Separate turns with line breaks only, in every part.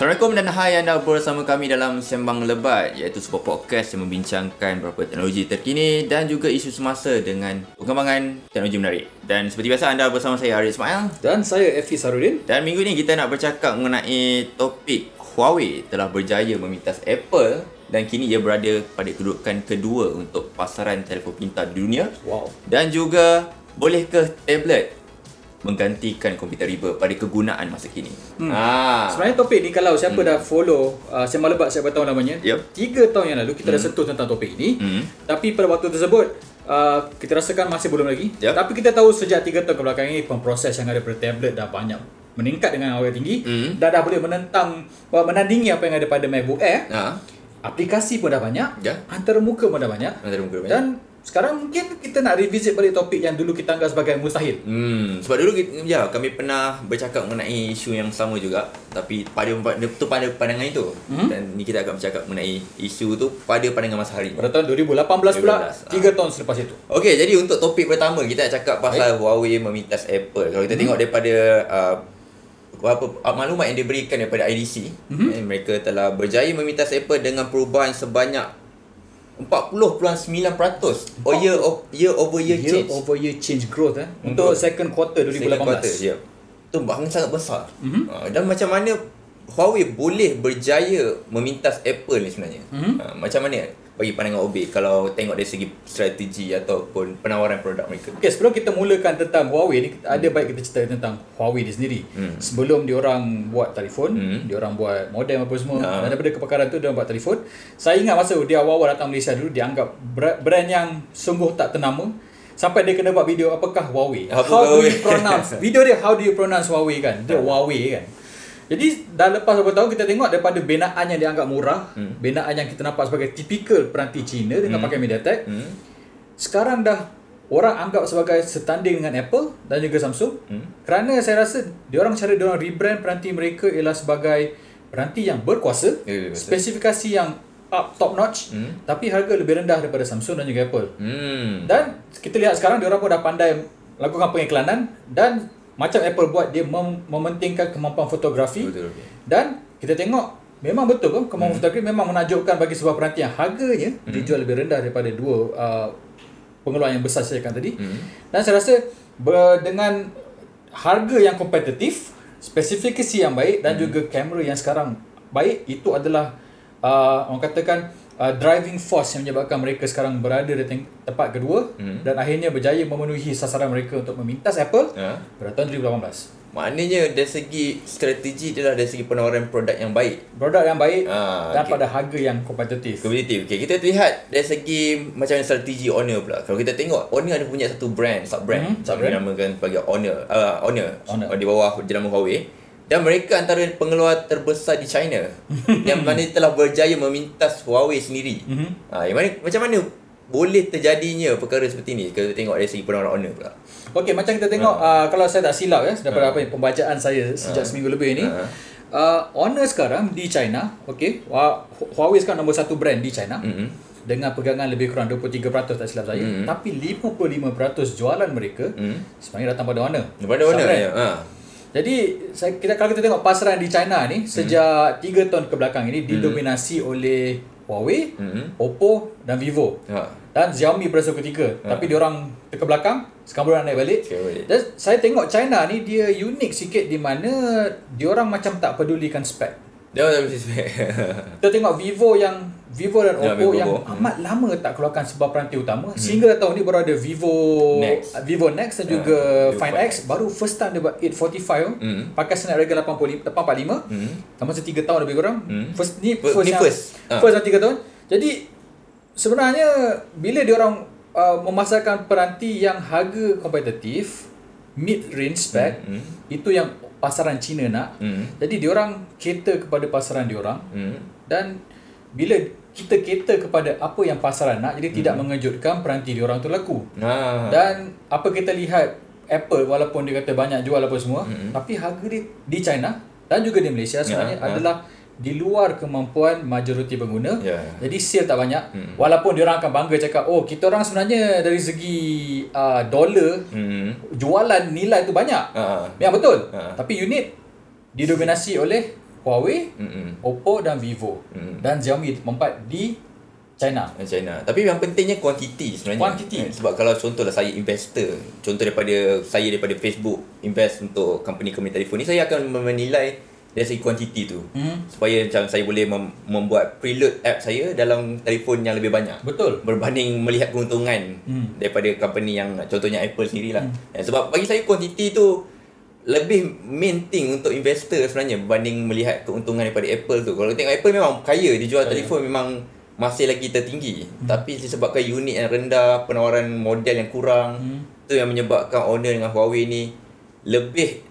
Assalamualaikum dan hai anda bersama kami dalam Sembang Lebat iaitu sebuah podcast yang membincangkan beberapa teknologi terkini dan juga isu semasa dengan perkembangan teknologi menarik. Dan seperti biasa anda bersama saya Arif Ismail
Dan saya Efi Sarudin.
dan minggu ini kita nak bercakap mengenai topik Huawei telah berjaya memintas Apple dan kini ia berada pada kedudukan kedua untuk pasaran telefon pintar di dunia
Wow.
dan juga bolehkah tablet menggantikan komputer riba pada kegunaan masa kini. Hmm. Ah.
Sebenarnya topik ni kalau siapa hmm. dah follow uh, Sembang Lebat siapa tahu namanya.
Yup.
Tiga tahun yang lalu kita hmm. dah sentuh tentang topik ini.
Hmm.
Tapi pada waktu tersebut uh, kita rasakan masih belum lagi.
Yup.
Tapi kita tahu sejak tiga tahun kebelakang ini pemproses yang ada pada tablet dah banyak meningkat dengan awal tinggi
Hmm.
dan dah boleh menentang uh, menandingi apa yang ada pada MacBook Air.
Ah.
Aplikasi pun dah banyak,
Ya.
antara muka pun dah banyak.
Antara muka dah banyak.
Dan sekarang mungkin kita nak revisit balik topik yang dulu kita anggap sebagai mustahil.
Hmm, sebab dulu kita, ya kami pernah bercakap mengenai isu yang sama juga tapi pada tu pada pandangan itu.
Hmm.
Dan ni kita akan bercakap mengenai isu tu pada pandangan masa hari.
Pada tahun 2018 pula,
2018,
tiga tahun selepas itu.
Okey, jadi untuk topik pertama kita nak cakap pasal Huawei memintas Apple. Kalau kita tengok daripada uh, apa uh, maklumat yang diberikan daripada IDC,
Mhm.
eh, mereka telah berjaya memintas Apple dengan perubahan sebanyak 40.9% oh year of year over year,
year
change.
over year change growth eh untuk second quarter 2018.
Second quarter, ya. Tu bahkan sangat besar.
Mhm.
Uh, dan macam mana Huawei boleh berjaya memintas Apple ni sebenarnya?
Mhm.
Uh, macam mana bagi pandangan OB kalau tengok dari segi strategi ataupun penawaran produk mereka?
Okay, sebelum kita mulakan tentang Huawei ni, ada baik kita cerita tentang Huawei dia sendiri.
Hmm.
Sebelum diorang buat telefon,
Hmm.
diorang buat modem apa semua,
Ah.
dan daripada kepakaran tu diorang buat telefon. Saya ingat masa dia awal-awal datang Malaysia dulu, dia anggap bra- brand yang sungguh tak ternama. Sampai dia kena buat video apakah Huawei.
Apa
how do
Huawei?
you pronounce? Video dia how do you pronounce Huawei kan? Dia Huawei kan. Jadi dah lepas beberapa tahun kita tengok daripada binaan yang dianggap murah,
Hmm.
binaan yang kita nampak sebagai typical peranti Cina dengan
Hmm.
pakai MediaTek,
Hmm.
sekarang dah orang anggap sebagai setanding dengan Apple dan juga Samsung
Hmm.
kerana saya rasa diorang cara diorang rebrand peranti mereka ialah sebagai peranti yang berkuasa
betul.
spesifikasi yang up top notch
Hmm.
tapi harga lebih rendah daripada Samsung dan juga Apple
Hmm.
dan kita lihat sekarang diorang pun dah pandai lakukan pengiklanan dan macam Apple buat dia mem- mementingkan kemampuan fotografi
Betul.
dan kita tengok memang betul kan kemampuan
Hmm.
fotografi memang menakjubkan bagi sebuah peranti yang harganya dijual lebih rendah daripada dua uh, pengeluaran yang besar saya cakap tadi.
Hmm.
Dan saya rasa ber, dengan harga yang kompetitif, spesifikasi yang baik dan juga kamera yang sekarang baik itu adalah uh, orang katakan uh, driving force yang menyebabkan mereka sekarang berada di tempat kedua
Hmm.
dan akhirnya berjaya memenuhi sasaran mereka untuk memintas Apple
Ha?
pada tahun 2018.
Maknanya dari segi strategi dia lah dari segi penawaran produk yang baik.
Produk yang baik
Ah,
dan
okey.
pada harga yang kompetitif.
Kompetitif. Okay, kita lihat dari segi macam strategi Honor pula. Kalau kita tengok Honor ada punya satu brand, sub brand,
Mhm,
sub
sub-brand.
dinamakan sebagai Honor. Uh, Honor.
Honor.
Di bawah jenama Huawei. Dan mereka antara pengeluar terbesar di China yang mana telah berjaya memintas Huawei sendiri.
Mhm.
Ha, yang mana macam mana boleh terjadinya perkara seperti ni kalau kita tengok dari segi penawaran Honor pula.
Okey, macam kita tengok uh, kalau saya tak silap ya daripada apa yang pembacaan saya sejak
Ha.
seminggu lebih ni.
Ha.
Uh, Honor sekarang di China, okey. Hua- Huawei sekarang nombor satu brand di China.
Mhm.
Dengan pegangan lebih kurang 23% tak silap saya.
Mhm.
Tapi 55% jualan mereka
Hmm.
sebenarnya datang pada Honor.
Daripada Honor
Sub-brand.
ya. Ha.
Jadi saya, kita kalau kita tengok pasaran di China ni sejak 3 tahun ke belakang ini didominasi oleh Huawei,
Mhm.
Oppo dan Vivo.
Ha.
Dan Xiaomi berasa ketiga.
Ha.
Tapi diorang ke belakang, sekarang baru naik balik.
Okay.
Dan saya tengok China ni dia unik sikit di mana diorang macam tak pedulikan spek.
Dia tak spek.
Kita tengok Vivo yang Vivo dan
Ya,
Oppo
Vivo,
yang
Oppo.
amat lama tak keluarkan sebuah peranti utama. Sehingga tahun ni baru ada Vivo
Next.
Vivo Next dan
Ya,
juga
Vivo
Find
Find
X baru first time dia buat 845
Hmm.
pakai Snapdragon 845 845
Hmm.
Dalam masa 3 tahun lebih kurang.
Hmm.
First ni
Fir-
first
ni
yang,
first. Ah.
First dalam 3 tahun. Jadi sebenarnya bila dia orang uh, memasarkan peranti yang harga kompetitif, mid range spec,
Hmm.
itu yang pasaran Cina nak.
Hmm.
Jadi dia orang cater kepada pasaran dia orang
Hmm.
dan bila kita cater kepada apa yang pasaran nak, jadi tidak mengejutkan peranti dia orang tu laku.
Ha.
Dan apa kita lihat Apple walaupun dia kata banyak jual apa semua,
Mm-mm.
tapi harga dia di China dan juga di Malaysia sebenarnya
Ya, ya.
adalah di luar kemampuan majoriti pengguna.
Ya.
Jadi sale tak banyak.
Hmm.
Walaupun dia orang akan bangga cakap, "Oh, kita orang sebenarnya dari segi uh, dolar
Hmm.
jualan nilai tu banyak."
Ha.
Yang betul.
Ha.
Tapi unit didominasi oleh Huawei,
Mm-mm.
Oppo dan Vivo.
Mm.
Dan Xiaomi mempat di China.
China. Tapi yang pentingnya kuantiti sebenarnya.
Kuantiti.
Eh, Sebab kalau contohlah saya investor, contoh daripada saya daripada Facebook invest untuk company-company telefon ni, saya akan menilai dari segi kuantiti tu.
Hmm.
Supaya macam saya boleh mem- membuat preload app saya dalam telefon yang lebih banyak.
Betul.
Berbanding melihat keuntungan
Hmm.
daripada company yang contohnya Apple sendiri lah. Hmm. Sebab bagi saya kuantiti tu lebih main thing untuk investor sebenarnya berbanding melihat keuntungan daripada Apple tu. Kalau tengok Apple memang kaya, dia jual
Kaya.
telefon memang masih lagi tertinggi. Hmm. Tapi disebabkan unit yang rendah, penawaran model yang kurang,
Hmm.
tu yang menyebabkan owner dengan Huawei ni lebih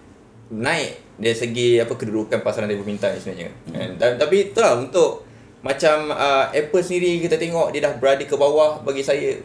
naik dari segi apa kedudukan pasaran telefon pintar ni sebenarnya. Hmm. Dan, tapi itulah untuk macam uh, Apple sendiri kita tengok dia dah berada ke bawah bagi saya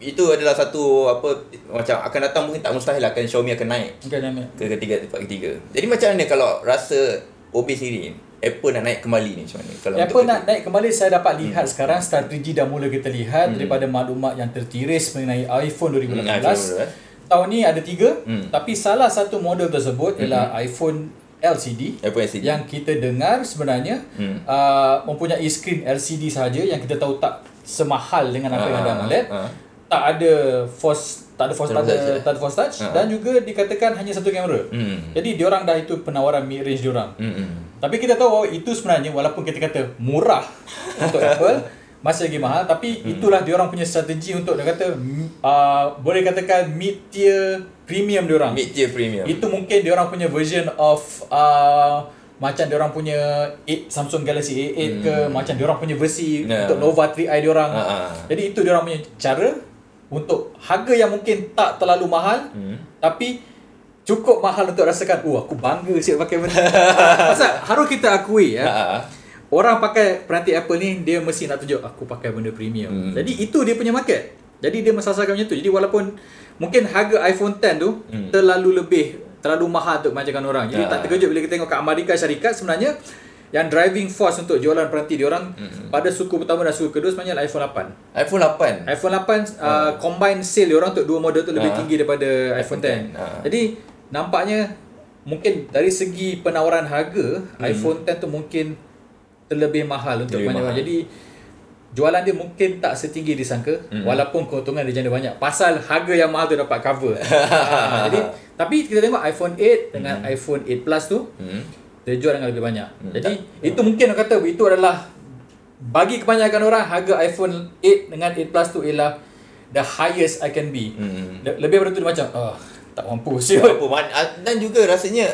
itu adalah satu apa macam akan datang mungkin tak mustahil akan Xiaomi akan naik
Okay,
ke ketiga tempat ketiga. Jadi macam mana kalau rasa OB sendiri Apple nak naik kembali ni macam mana? Kalau untuk
nak naik kembali saya dapat lihat sekarang strategi dah mula kita lihat daripada maklumat yang tertiris mengenai iPhone 2018.
Hmm, iPhone 2018.
Tahun ni ada tiga,
Hmm.
tapi salah satu model tersebut ialah iPhone LCD
Apple LCD.
yang kita dengar sebenarnya
Hmm.
uh, mempunyai skrin LCD sahaja yang kita tahu tak semahal dengan apa yang ada
Ah,
AMOLED.
ah.
Tak ada force tak ada force
Tak ada touch,
tak ada force touch
Ah.
dan juga dikatakan hanya satu kamera.
Hmm.
Jadi diorang dah itu penawaran mid range diorang.
Hmm. hmm.
Tapi kita tahu itu sebenarnya walaupun kita kata murah untuk Apple masih lagi mahal tapi
Hmm.
itulah diorang punya strategi untuk dia kata mm, uh, boleh katakan mid tier premium diorang.
Mid tier premium.
Itu mungkin diorang punya version of uh, macam diorang punya 8, Samsung Galaxy A8 ke macam diorang punya versi
Hmm. Ya.
untuk Nova 3i diorang.
Ah, ah.
Jadi itu diorang punya cara untuk harga yang mungkin tak terlalu mahal
Hmm.
tapi cukup mahal untuk rasakan oh aku bangga siap pakai benda. Pasal harus kita akui ya.
Ah, ah.
Orang pakai peranti Apple ni dia mesti nak tunjuk aku pakai benda premium.
Hmm.
Jadi itu dia punya market. Jadi dia mensasarkan macam tu. Jadi walaupun mungkin harga iPhone 10 tu
Hmm.
terlalu lebih terlalu mahal untuk manjakan orang. Jadi
Ya.
tak terkejut bila kita tengok kat Amerika syarikat sebenarnya yang driving force untuk jualan peranti dia orang
Hmm.
pada suku pertama dan suku kedua sebenarnya adalah iPhone 8.
iPhone 8.
iPhone 8 uh, combine sale dia orang untuk dua model tu lebih
Ah.
tinggi daripada iPhone
iPhone
10.
10, ah.
Jadi nampaknya mungkin dari segi penawaran harga iPhone 10 tu mungkin terlebih mahal untuk
Lebih
banyak
mahal.
Jadi jualan dia mungkin tak setinggi disangka
Mm-mm.
walaupun keuntungan dia jana banyak pasal harga yang mahal tu dapat cover. ha, jadi tapi kita tengok iPhone 8 dengan iPhone 8 Plus tu
Hmm.
Dia jual dengan lebih banyak.
Hmm.
Jadi itu mungkin orang kata itu adalah bagi kebanyakan orang harga iPhone 8 dengan 8 Plus tu ialah the highest I can be.
Hmm.
Le- lebih daripada tu dia macam ah tak mampu
Tak
siut.
man- ah, dan juga rasanya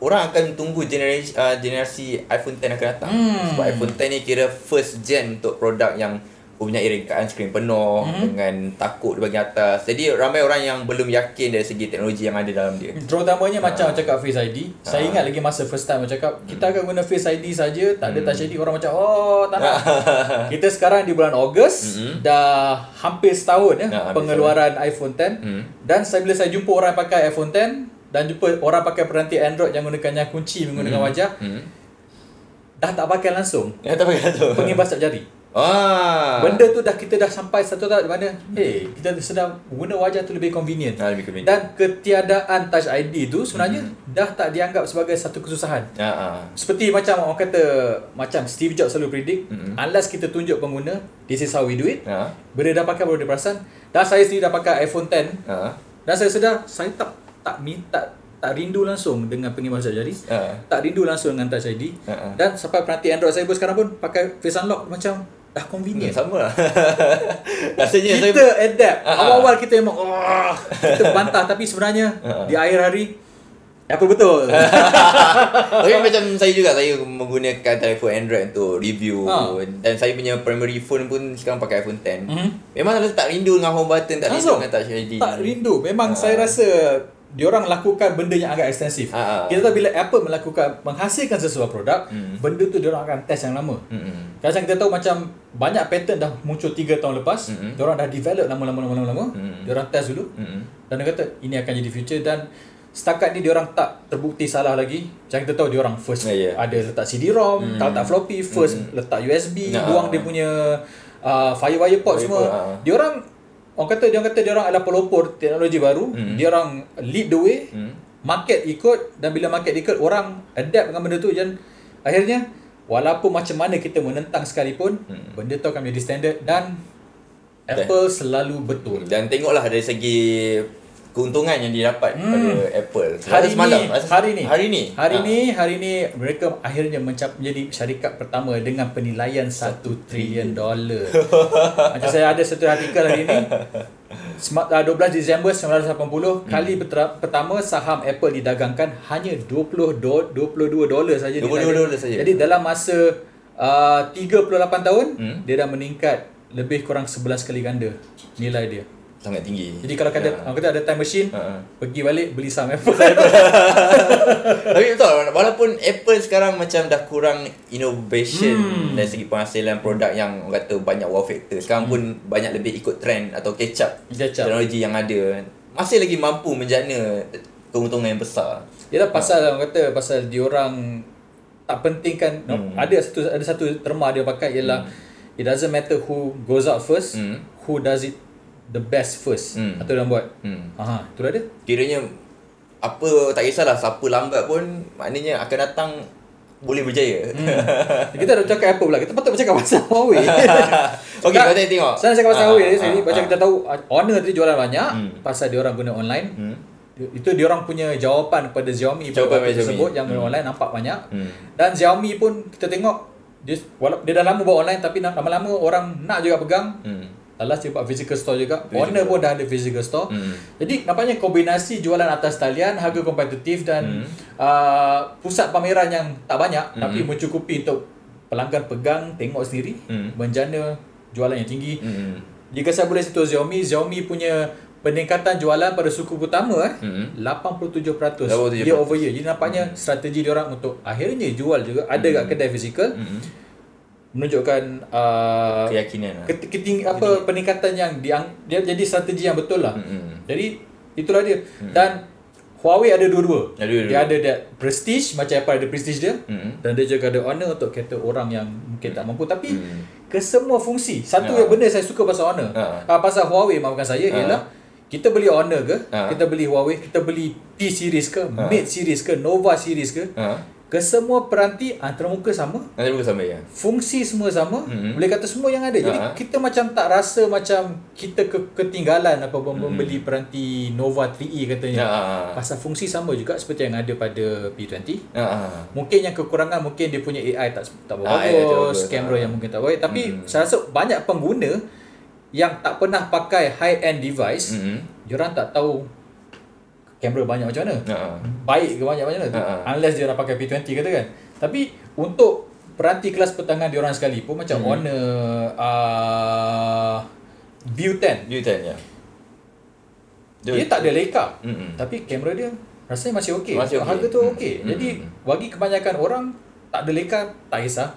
orang akan tunggu generasi uh, generasi iPhone 10 akan datang.
Hmm.
Sebab iPhone 10 ni kira first gen untuk produk yang mempunyai rengkaan skrin penuh
Hmm.
dengan takuk di bahagian atas. Jadi ramai orang yang belum yakin dari segi teknologi yang ada dalam dia.
Terutamanya macam cakap Face ID. Saya
Ah.
ingat lagi masa first time saya cakap kita akan guna Face ID saja, tak
Hmm.
ada Touch ID orang macam oh tak nak. kita sekarang di bulan Ogos
Mm-mm.
dah hampir setahun ya
hampir
pengeluaran iPhone 10
Hmm.
dan saya bila saya jumpa orang pakai iPhone 10 dan jumpa orang pakai peranti Android yang menggunakannya kunci menggunakan wajah
Hmm.
dah tak pakai langsung
Ya tak tu.
pengimbas tak jari.
Ah.
Benda tu dah kita dah sampai satu tahap di mana hey, kita sedang guna wajah tu lebih convenient.
Ah, lebih convenient.
Dan ketiadaan Touch ID tu sebenarnya dah tak dianggap sebagai satu kesusahan.
Ah, ah.
Seperti macam orang kata macam Steve Jobs selalu predict
Mm-mm.
unless kita tunjuk pengguna this is how we do it.
Ah.
Bila dah pakai baru dia perasan. Dan saya sendiri dah pakai iPhone 10
Ah.
dan saya sedar saya tak tak minta tak rindu langsung dengan pengimbas jari.
Ah.
Tak rindu langsung dengan Touch ID.
Ah, ah.
Dan sampai peranti Android saya pun sekarang pun pakai Face Unlock macam dah convenient.
Hmm, sama lah. Rasanya
kita
saya
adapt.
Ah.
Awal-awal kita memang oh, kita bantah tapi sebenarnya
ah.
di akhir hari apa betul.
Tapi macam saya juga saya menggunakan telefon Android untuk review
Ha.
dan saya punya primary phone pun sekarang pakai iPhone 10.
Mhm.
Memang rasa tak rindu dengan home button, tak rindu dengan touch ID.
tak rindu. Memang
Ah.
saya rasa diorang lakukan benda yang agak ekstensif.
Ah, ah.
Kita tahu bila Apple melakukan menghasilkan sesuatu produk,
Hmm.
benda tu diorang akan test yang lama.
Hmm.
Kadang kita tahu macam banyak pattern dah muncul 3 tahun lepas,
Mm-mm.
diorang dah develop lama-lama lama-lama lama.
Mm-mm.
Diorang test dulu
Hmm.
dan dia kata ini akan jadi future dan setakat ni diorang tak terbukti salah lagi. Macam kita tahu diorang first
Ya, ya.
ada letak CD-ROM,
Hmm.
tak letak floppy, first letak USB,
Nah.
buang dia punya uh, firewire port
Firewire
semua.
port, ah.
Diorang orang kata diorang kata diorang adalah pelopor teknologi baru.
Hmm.
Diorang lead the way.
Hmm.
Market ikut dan bila market ikut orang adapt dengan benda tu dan akhirnya walaupun macam mana kita menentang sekalipun hmm. benda tu akan menjadi standard dan Apple selalu betul.
Dan tengoklah dari segi keuntungan yang didapat hmm. pada Apple.
Hari
semalam,
ni, hari ni,
hari ni,
hari
ha.
ni, hari ni mereka akhirnya mencap menjadi syarikat pertama dengan penilaian 1 trilion dolar. Macam saya ada satu artikel hari ni. Smart, uh, 12 Disember 1980 hmm. kali betera, pertama saham Apple didagangkan hanya 20 do, 22 dolar saja.
22 dolar saja.
Jadi dalam masa uh, 38 tahun hmm. dia dah meningkat lebih kurang 11 kali ganda nilai dia
sangat tinggi.
Jadi kalau kata ya. kata ada time machine, uh-huh. pergi balik beli saham Apple.
Tapi betul walaupun Apple sekarang macam dah kurang innovation hmm. dari segi penghasilan produk yang orang kata banyak wow factor. Sekarang hmm. pun banyak lebih ikut trend atau catch up, catch up teknologi yang ada. Masih lagi mampu menjana keuntungan yang besar.
Yalah pasal ha. orang kata pasal diorang tak penting kan hmm. ada satu ada satu terma dia pakai ialah hmm. it doesn't matter who goes out first, hmm. who does it the best first hmm. atau dia buat. Hmm. Ha, tu dia.
Kiranya apa tak kisahlah siapa lambat pun maknanya akan datang boleh berjaya.
Hmm. kita dah cakap apa pula? Kita patut bercakap pasal Huawei.
Okey, kita tengok.
Saya cakap pasal ah, Huawei. Saya ah, macam ah. kita tahu Honor tadi jualan banyak hmm. pasal dia orang guna online. Hmm. Itu dia orang punya jawapan kepada Xiaomi jawapan pada tersebut yang guna hmm. online nampak banyak. Hmm. Dan Xiaomi pun kita tengok dia dia dah lama buat online tapi lama-lama orang nak juga pegang. Hmm. Last dia buat physical store juga. Physical. Honor pun dah ada physical store. Hmm. Jadi nampaknya kombinasi jualan atas talian, harga kompetitif dan hmm. uh, pusat pameran yang tak banyak hmm. tapi mencukupi untuk pelanggan pegang, tengok sendiri, hmm. menjana jualan yang tinggi. Hmm. Jika saya boleh sentuh Xiaomi, Xiaomi punya peningkatan jualan pada suku pertama eh hmm. 87%, 87% year over year. Jadi nampaknya hmm. strategi dia orang untuk akhirnya jual juga ada hmm. kat kedai fizikal. Hmm menunjukkan uh,
keyakinan
lah. keting apa jadi, peningkatan yang dia dia jadi strategi yang betul lah. Mm-hmm. Jadi itulah dia. Mm-hmm. Dan Huawei ada dua-dua. Ada dua-dua. Dia ada that prestige macam apa ada prestige dia mm-hmm. dan dia juga ada honor untuk kata orang yang mungkin tak mampu tapi mm-hmm. ke semua fungsi. Satu uh. yang benda saya suka pasal honor. Uh. Uh, pasal Huawei maafkan saya uh. ialah kita beli Honor ke, uh. kita beli Huawei, kita beli P series ke, uh. Mate series ke, Nova series ke. Uh kesemua peranti antara muka sama
antara muka sama ya
fungsi semua sama mm-hmm. boleh kata semua yang ada jadi uh-huh. kita macam tak rasa macam kita ke- ketinggalan apa mm-hmm. membeli peranti Nova 3E katanya uh-huh. pasal fungsi sama juga seperti yang ada pada P20 uh-huh. mungkin yang kekurangan mungkin dia punya AI tak tak ah, bagus kamera uh-huh. yang mungkin tak baik tapi mm-hmm. saya rasa banyak pengguna yang tak pernah pakai high end device mm-hmm. diorang tak tahu kamera banyak macam mana uh-huh. baik ke banyak macam mana uh-huh. unless dia nak pakai P20 kata kan tapi untuk peranti kelas pertengahan dia orang sekali pun macam mm-hmm. Honor uh, View 10
View 10 ya
dia, dia tak ada Leica mm-hmm. tapi kamera dia rasanya masih okey masih okay. harga tu okey mm-hmm. jadi bagi kebanyakan orang tak ada lekan tak kisah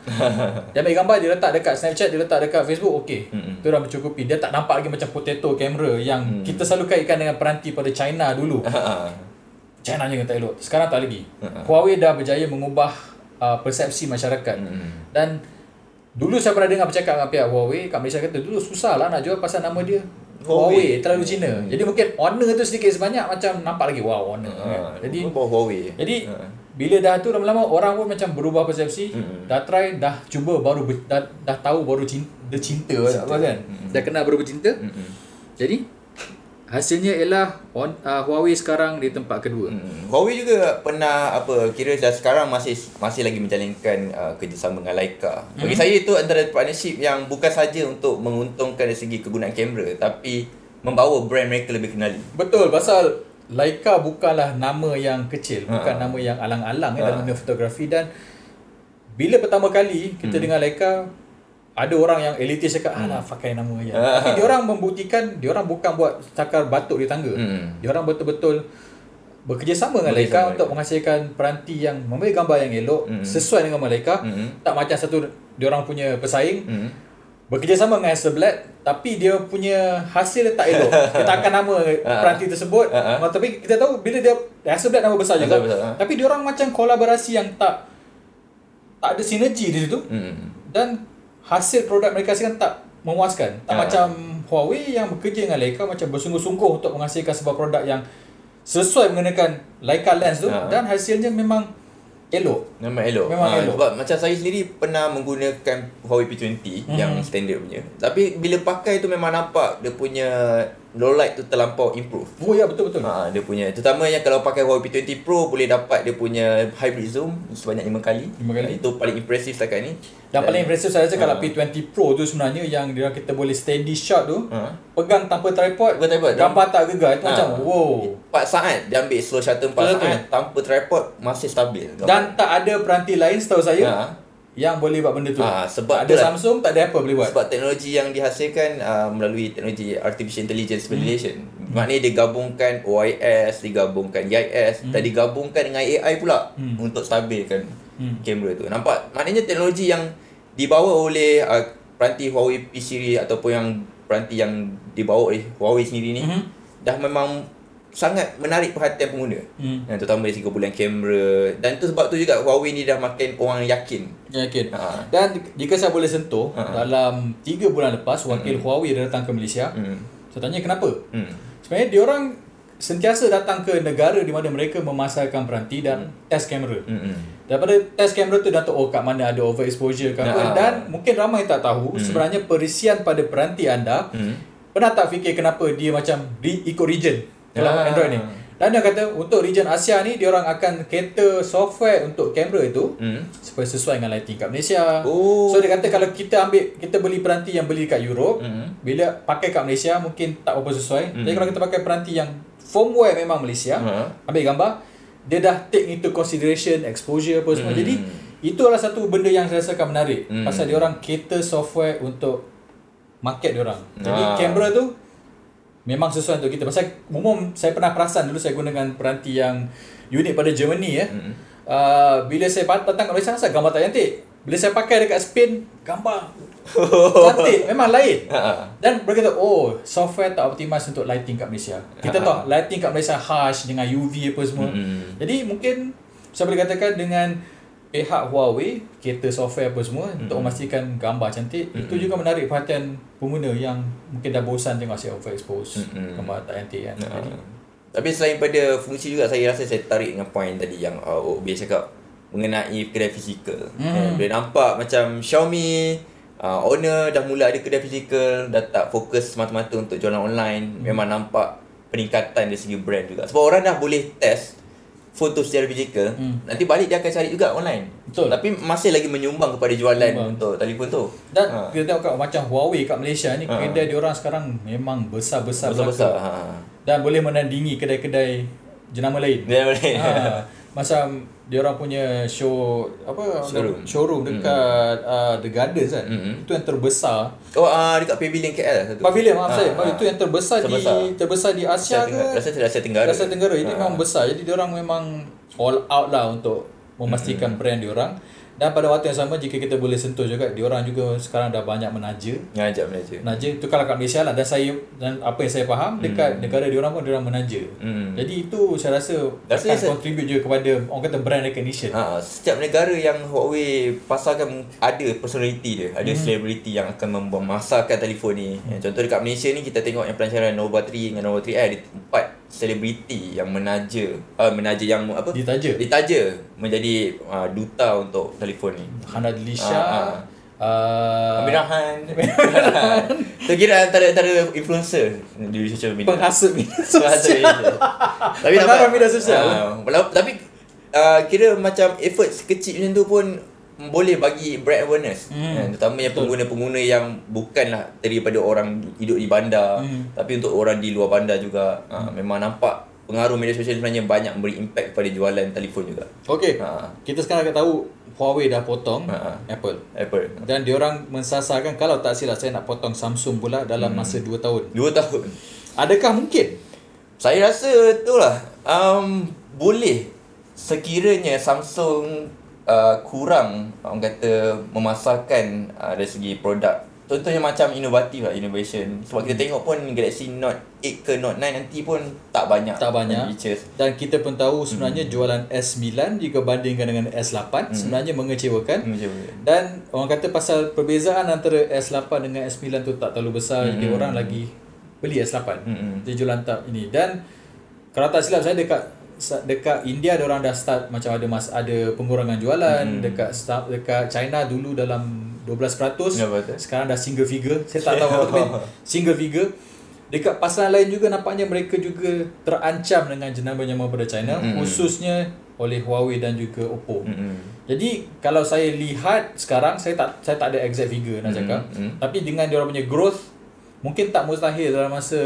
dia ambil gambar dia letak dekat Snapchat dia letak dekat Facebook okey mm-hmm. tu dah mencukupi dia tak nampak lagi macam potato kamera yang mm. kita selalu kaitkan dengan peranti pada China dulu China je tak elok sekarang tak lagi Huawei dah berjaya mengubah uh, persepsi masyarakat mm. dan dulu saya pernah dengar bercakap dengan pihak Huawei kat Malaysia kata dulu susah lah nak jual pasal nama dia Huawei, Huawei terlalu Cina. Hmm. Jadi mungkin Honor tu sedikit sebanyak macam nampak lagi wow Honor. Uh, jadi
Huawei.
Jadi uh bila dah tu lama-lama orang pun macam berubah persepsi mm-hmm. dah try dah cuba baru ber, dah, dah tahu baru cinta, dia cinta, cinta. apa kan mm-hmm. dah kenal baru bercinta mm-hmm. jadi hasilnya ialah on, uh, Huawei sekarang di tempat kedua
mm-hmm. Huawei juga pernah apa kira dah sekarang masih masih lagi menjalankan uh, kerjasama dengan Leica bagi mm-hmm. saya itu antara partnership yang bukan saja untuk menguntungkan dari segi kegunaan kamera tapi membawa brand mereka lebih kenali
betul pasal Leica bukanlah nama yang kecil, bukan ha. nama yang alang-alang ha. dalam dunia fotografi dan bila pertama kali kita hmm. dengar Leica ada orang yang elitis cakap alah hmm. pakai nama ya. Ha. Tapi dia orang membuktikan dia orang bukan buat cakar batuk di tangga. Hmm. Dia orang betul-betul bekerjasama dengan Leica untuk menghasilkan peranti yang memberi gambar yang elok hmm. sesuai dengan Leica. Hmm. Tak macam satu dia orang punya pesaing. Hmm bekerjasama dengan Hasselblad tapi dia punya hasil tak elok kita akan nama ah. peranti tersebut uh-huh. tapi kita tahu bila dia Hasselblad nama besar juga besar, tapi dia orang macam kolaborasi yang tak tak ada sinergi di situ hmm. dan hasil produk mereka sekarang tak memuaskan tak uh-huh. macam Huawei yang bekerja dengan Leica macam bersungguh-sungguh untuk menghasilkan sebuah produk yang sesuai menggunakan Leica lens tu uh-huh. dan hasilnya memang elok.
Memang elok.
Memang
ha,
elok.
Sebab macam saya sendiri pernah menggunakan Huawei P20 mm-hmm. yang standard punya. Tapi bila pakai tu memang nampak dia punya low light tu terlampau improve.
Oh ya betul betul.
Ha, dia punya terutamanya kalau pakai Huawei P20 Pro boleh dapat dia punya hybrid zoom sebanyak 5 kali.
Lima kali.
Itu paling impresif setakat ni.
Yang paling impresif saya rasa kalau
Ha.
P20 Pro tu sebenarnya yang dia kita boleh steady shot tu,
Ha.
pegang tanpa tripod,
Bukan tripod,
gambar tak gegar itu
Ha.
macam wow.
4 saat dia ambil slow shutter 4
Betul,
saat tanpa tripod masih stabil.
Dan tak ada peranti lain setahu saya
ha.
Yang boleh buat benda tu.
Ha, sebab
ada
tu lah.
Samsung tak ada apa boleh buat.
Sebab teknologi yang dihasilkan uh, melalui teknologi artificial intelligence simulation.
Hmm.
Maknanya dia gabungkan OIS, digabungkan EIS
Hmm.
dan digabungkan dengan AI pula untuk stabilkan
Hmm.
kamera tu. Nampak? Maknanya teknologi yang dibawa oleh uh, peranti Huawei P series ataupun yang peranti yang dibawa oleh Huawei sendiri ni
Mhm.
dah memang sangat menarik perhatian pengguna.
Hmm.
Yang terutama dari segi kumpulan kamera dan tu sebab tu juga Huawei ni dah makin orang yakin.
Yakin.
Ha.
Dan jika saya boleh sentuh,
Ha.
dalam 3 bulan lepas wakil Huawei dia datang ke Malaysia.
Hmm.
Saya tanya kenapa?
Hmm.
Sebenarnya dia orang sentiasa datang ke negara di mana mereka memasarkan peranti dan test kamera.
Hmm.
Daripada test kamera tu dah tahu oh kat mana ada overexposure ke apa
Ah.
dan mungkin ramai tak tahu sebenarnya perisian pada peranti anda
Hmm.
pernah tak fikir kenapa dia macam re- ikut region kalau
Ah.
Android ni. Dan dia kata untuk region Asia ni dia orang akan cater software untuk kamera itu
Hmm.
supaya sesuai dengan lighting kat Malaysia.
Oh.
So dia kata kalau kita ambil kita beli peranti yang beli kat Europe,
Hmm.
bila pakai kat Malaysia mungkin tak berapa sesuai.
Hmm.
Jadi kalau kita pakai peranti yang firmware memang Malaysia,
Ha.
ambil gambar, dia dah take into consideration exposure apa semua.
Hmm.
Jadi itu adalah satu benda yang saya rasakan menarik
Hmm.
pasal dia orang cater software untuk market dia orang. Jadi
Ah.
kamera tu memang sesuai untuk kita. Pasal umum saya pernah perasan dulu saya gunakan peranti yang unit pada Germany ya.
Hmm.
Uh, bila saya datang kat Malaysia saya gambar tak cantik. Bila saya pakai dekat Spain gambar cantik memang lain.
Ha.
Dan mereka kata oh software tak optimize untuk lighting kat Malaysia. Kita
Ha.
tahu lighting kat Malaysia harsh dengan UV apa semua.
Mm-mm.
Jadi mungkin saya boleh katakan dengan pihak Huawei cater software apa semua untuk memastikan gambar cantik itu juga menarik perhatian pengguna yang mungkin dah bosan tengok saya overexpose
Mm-mm.
gambar tak cantik kan.
Ha.
Jadi
Tapi selain pada fungsi juga saya rasa saya tarik dengan point tadi yang uh, OB cakap mengenai kedai fizikal.
Hmm.
Hmm. Dia nampak macam Xiaomi uh, owner dah mula ada kedai fizikal, dah tak fokus semata-mata untuk jualan online.
Hmm.
Memang nampak peningkatan dari segi brand juga. Sebab orang dah boleh test foto secara fizikal,
Hmm.
nanti balik dia akan cari juga online.
Betul.
Tapi masih lagi menyumbang kepada jualan
Menyumbang.
untuk telefon tu.
Dan
Ha.
kita tengok kat macam Huawei kat Malaysia ni
Ha.
kedai dia orang sekarang memang besar-besar
besar-besar. Ha.
dan boleh menandingi kedai-kedai jenama lain.
Dia boleh.
ha, macam dia orang punya show apa
Showroom.
showroom dekat uh, The Gardens kan.
Mm-mm.
Itu yang terbesar.
Oh, uh, dekat Pavilion KL satu.
Pavilion maaf
Ah,
saya.
ah.
Itu yang terbesar,
Terbesar.
di terbesar di Asia ke?
Rasa Asia Tenggara.
Asia Tenggara. Jadi
Ah.
memang besar. Jadi dia orang memang all out lah untuk memastikan brand dia orang. Dan pada waktu yang sama jika kita boleh sentuh juga dia orang juga sekarang dah banyak menaja.
Ngajak Malaysia.
Menaja itu kalau kat Malaysia lah dan saya dan apa yang saya faham dekat negara dia orang pun dia orang menaja.
Hmm.
Jadi itu saya rasa
Rasa
akan contribute juga kepada orang kata brand recognition.
Ha, setiap negara yang Huawei pasarkan ada personality dia, ada celebrity yang akan memasarkan telefon ni. Yang contoh dekat Malaysia ni kita tengok yang pelancaran Nova 3 dengan Nova 3i ada empat selebriti yang menaja uh, menaja yang apa?
Ditaja.
Ditaja menjadi uh, duta untuk telefon ni.
Hana Delisha,
Ah,
uh,
Amir Rahan. Tu kira antara antara influencer di social media.
penghasut media sosial.
Malaysia. Tapi
Pengarah
nampak-
media sosial.
Ah, walau- tapi uh, kira macam effort sekecil macam tu pun boleh bagi brand awareness.
Hmm.
Kan? Terutamanya pengguna-pengguna yang bukanlah daripada orang hidup di bandar,
Hmm.
tapi untuk orang di luar bandar juga. Uh, memang nampak pengaruh media sosial sebenarnya banyak memberi impact kepada jualan telefon juga.
Okey.
Ha.
Kita sekarang dah tahu Huawei dah potong
Ha.
Apple.
Apple.
Dan diorang mensasarkan kalau tak silap saya nak potong Samsung pula dalam
Hmm.
masa 2 tahun.
Dua tahun.
Adakah mungkin?
Saya rasa tu lah um, Boleh Sekiranya Samsung uh, Kurang Orang kata Memasarkan uh, Dari segi produk Contohnya macam inovatif lah Innovation Sebab kita tengok pun Galaxy Note 8 ke Note 9 nanti pun Tak banyak
Tak banyak.
Features
Dan kita pun tahu
Hmm.
sebenarnya jualan S9 jika bandingkan dengan S8 sebenarnya mengecewakan.
Macam
Dan orang kata pasal perbezaan antara S8 dengan S9 tu tak terlalu besar,
Hmm.
jadi orang lagi beli S8.
Hmm.
Dia jualan tak ini. Dan kalau tak silap saya dekat dekat India dia orang dah start macam ada mas ada pengurangan jualan hmm. dekat start, dekat China dulu dalam 12%
Ya, betul.
sekarang dah single figure saya tak tahu apa tu single figure dekat pasaran lain juga nampaknya mereka juga terancam dengan jenama-jenama pada China
Mm-mm.
khususnya oleh Huawei dan juga Oppo
Mm-mm.
jadi kalau saya lihat sekarang saya tak saya tak ada exact figure nak cakap
Mm-mm.
tapi dengan dia orang punya growth mungkin tak mustahil dalam masa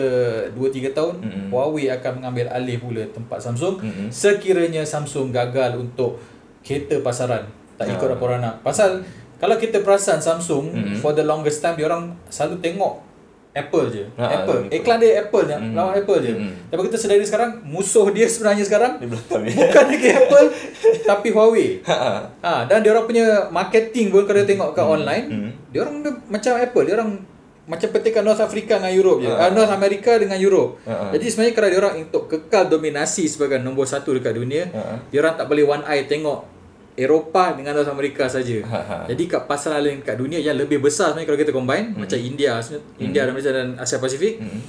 2 3 tahun
Mm-mm.
Huawei akan mengambil alih pula tempat Samsung
Mm-mm.
sekiranya Samsung gagal untuk cater pasaran tak ikut
Ah.
apa orang nak pasal kalau kita perasan Samsung
Mm-mm.
for the longest time dia orang selalu tengok Apple je.
Ah,
Apple. Iklan dia Apple je.
Mm.
Lawan Apple je.
Mm.
Tapi kita sedari sekarang musuh dia sebenarnya sekarang
Di belakang ni.
bukan lagi Apple tapi Huawei.
Ha.
Ha, dan dia orang punya marketing pun kalau tengok kat online,
Hmm.
dia orang macam Apple, dia orang macam petikan North Africa dengan Europe je. Uh, North America dengan Europe.
Ha.
Jadi sebenarnya kalau dia orang untuk kekal dominasi sebagai nombor satu dekat dunia,
Ha.
dia orang tak boleh one eye tengok Eropah dengan North America saja. Jadi kat pasaran lain kat dunia yang lebih besar sebenarnya kalau kita combine
Hmm.
macam India, sebenarnya India dan Malaysia dan Asia Pasifik,
Mm-mm.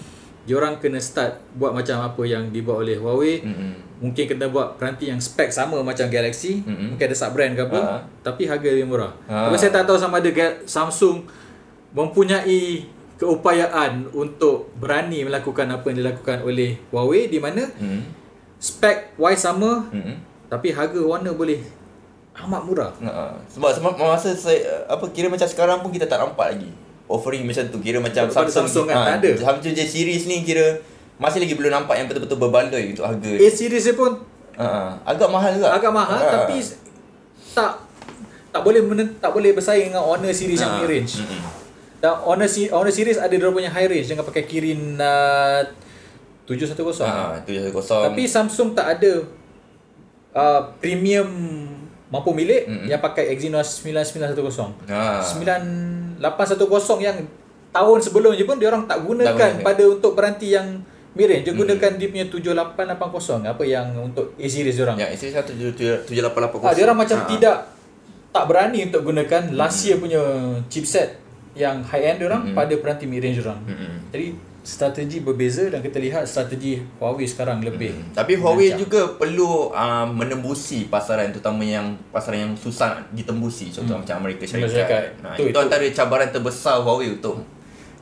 dia orang kena start buat macam apa yang dibuat oleh Huawei.
Mm-mm.
Mungkin kena buat peranti yang spek sama macam Galaxy
Mm-mm.
Mungkin ada sub brand ke apa
Ha.
Tapi harga lebih murah
Ha.
Tapi saya tak tahu sama ada Samsung Mempunyai keupayaan untuk berani melakukan apa yang dilakukan oleh Huawei di mana
Mm.
spek wise sama
Mm-mm.
tapi harga warna boleh amat murah.
Ha. Sebab sebab masa saya apa kira macam sekarang pun kita tak nampak lagi offering macam tu kira macam Samsung,
Samsung kan,
ha,
tak ada.
Samsung J series ni kira masih lagi belum nampak yang betul-betul berbaloi untuk harga.
A series dia pun
Ha. Agak mahal juga.
agak mahal
Ha.
tapi tak tak boleh men- tak boleh bersaing dengan Honor series yang
Ha.
mid range.
Mm-mm.
Dan Honor, si- Honor series ada dia punya high range dengan pakai Kirin uh, 710.
Ha, tu je kosong.
Tapi Samsung tak ada uh, premium mampu milik
Mm-mm.
yang pakai Exynos 9910.
ha.
9810 yang tahun sebelum je pun dia orang tak gunakan
Tak guna.
pada untuk peranti yang mid range. Dia gunakan dia punya 7880 apa yang untuk A series dia orang.
Isi satu tujuh lapan lapan
Ah, dia orang macam
Ha.
tidak tak berani untuk gunakan last
Mm.
year punya chipset yang high end orang
Mm-mm.
pada peranti mid range orang.
Mm-mm.
Jadi strategi berbeza dan kita lihat strategi Huawei sekarang lebih.
Hmm. Tapi Huawei
Rancang.
juga perlu uh, menembusi pasaran terutama yang pasaran yang susah ditembusi contoh
Hmm.
macam Amerika
Amerika
Syarikat. Nah,
Tu-
itu,
itu.
antara cabaran terbesar Huawei untuk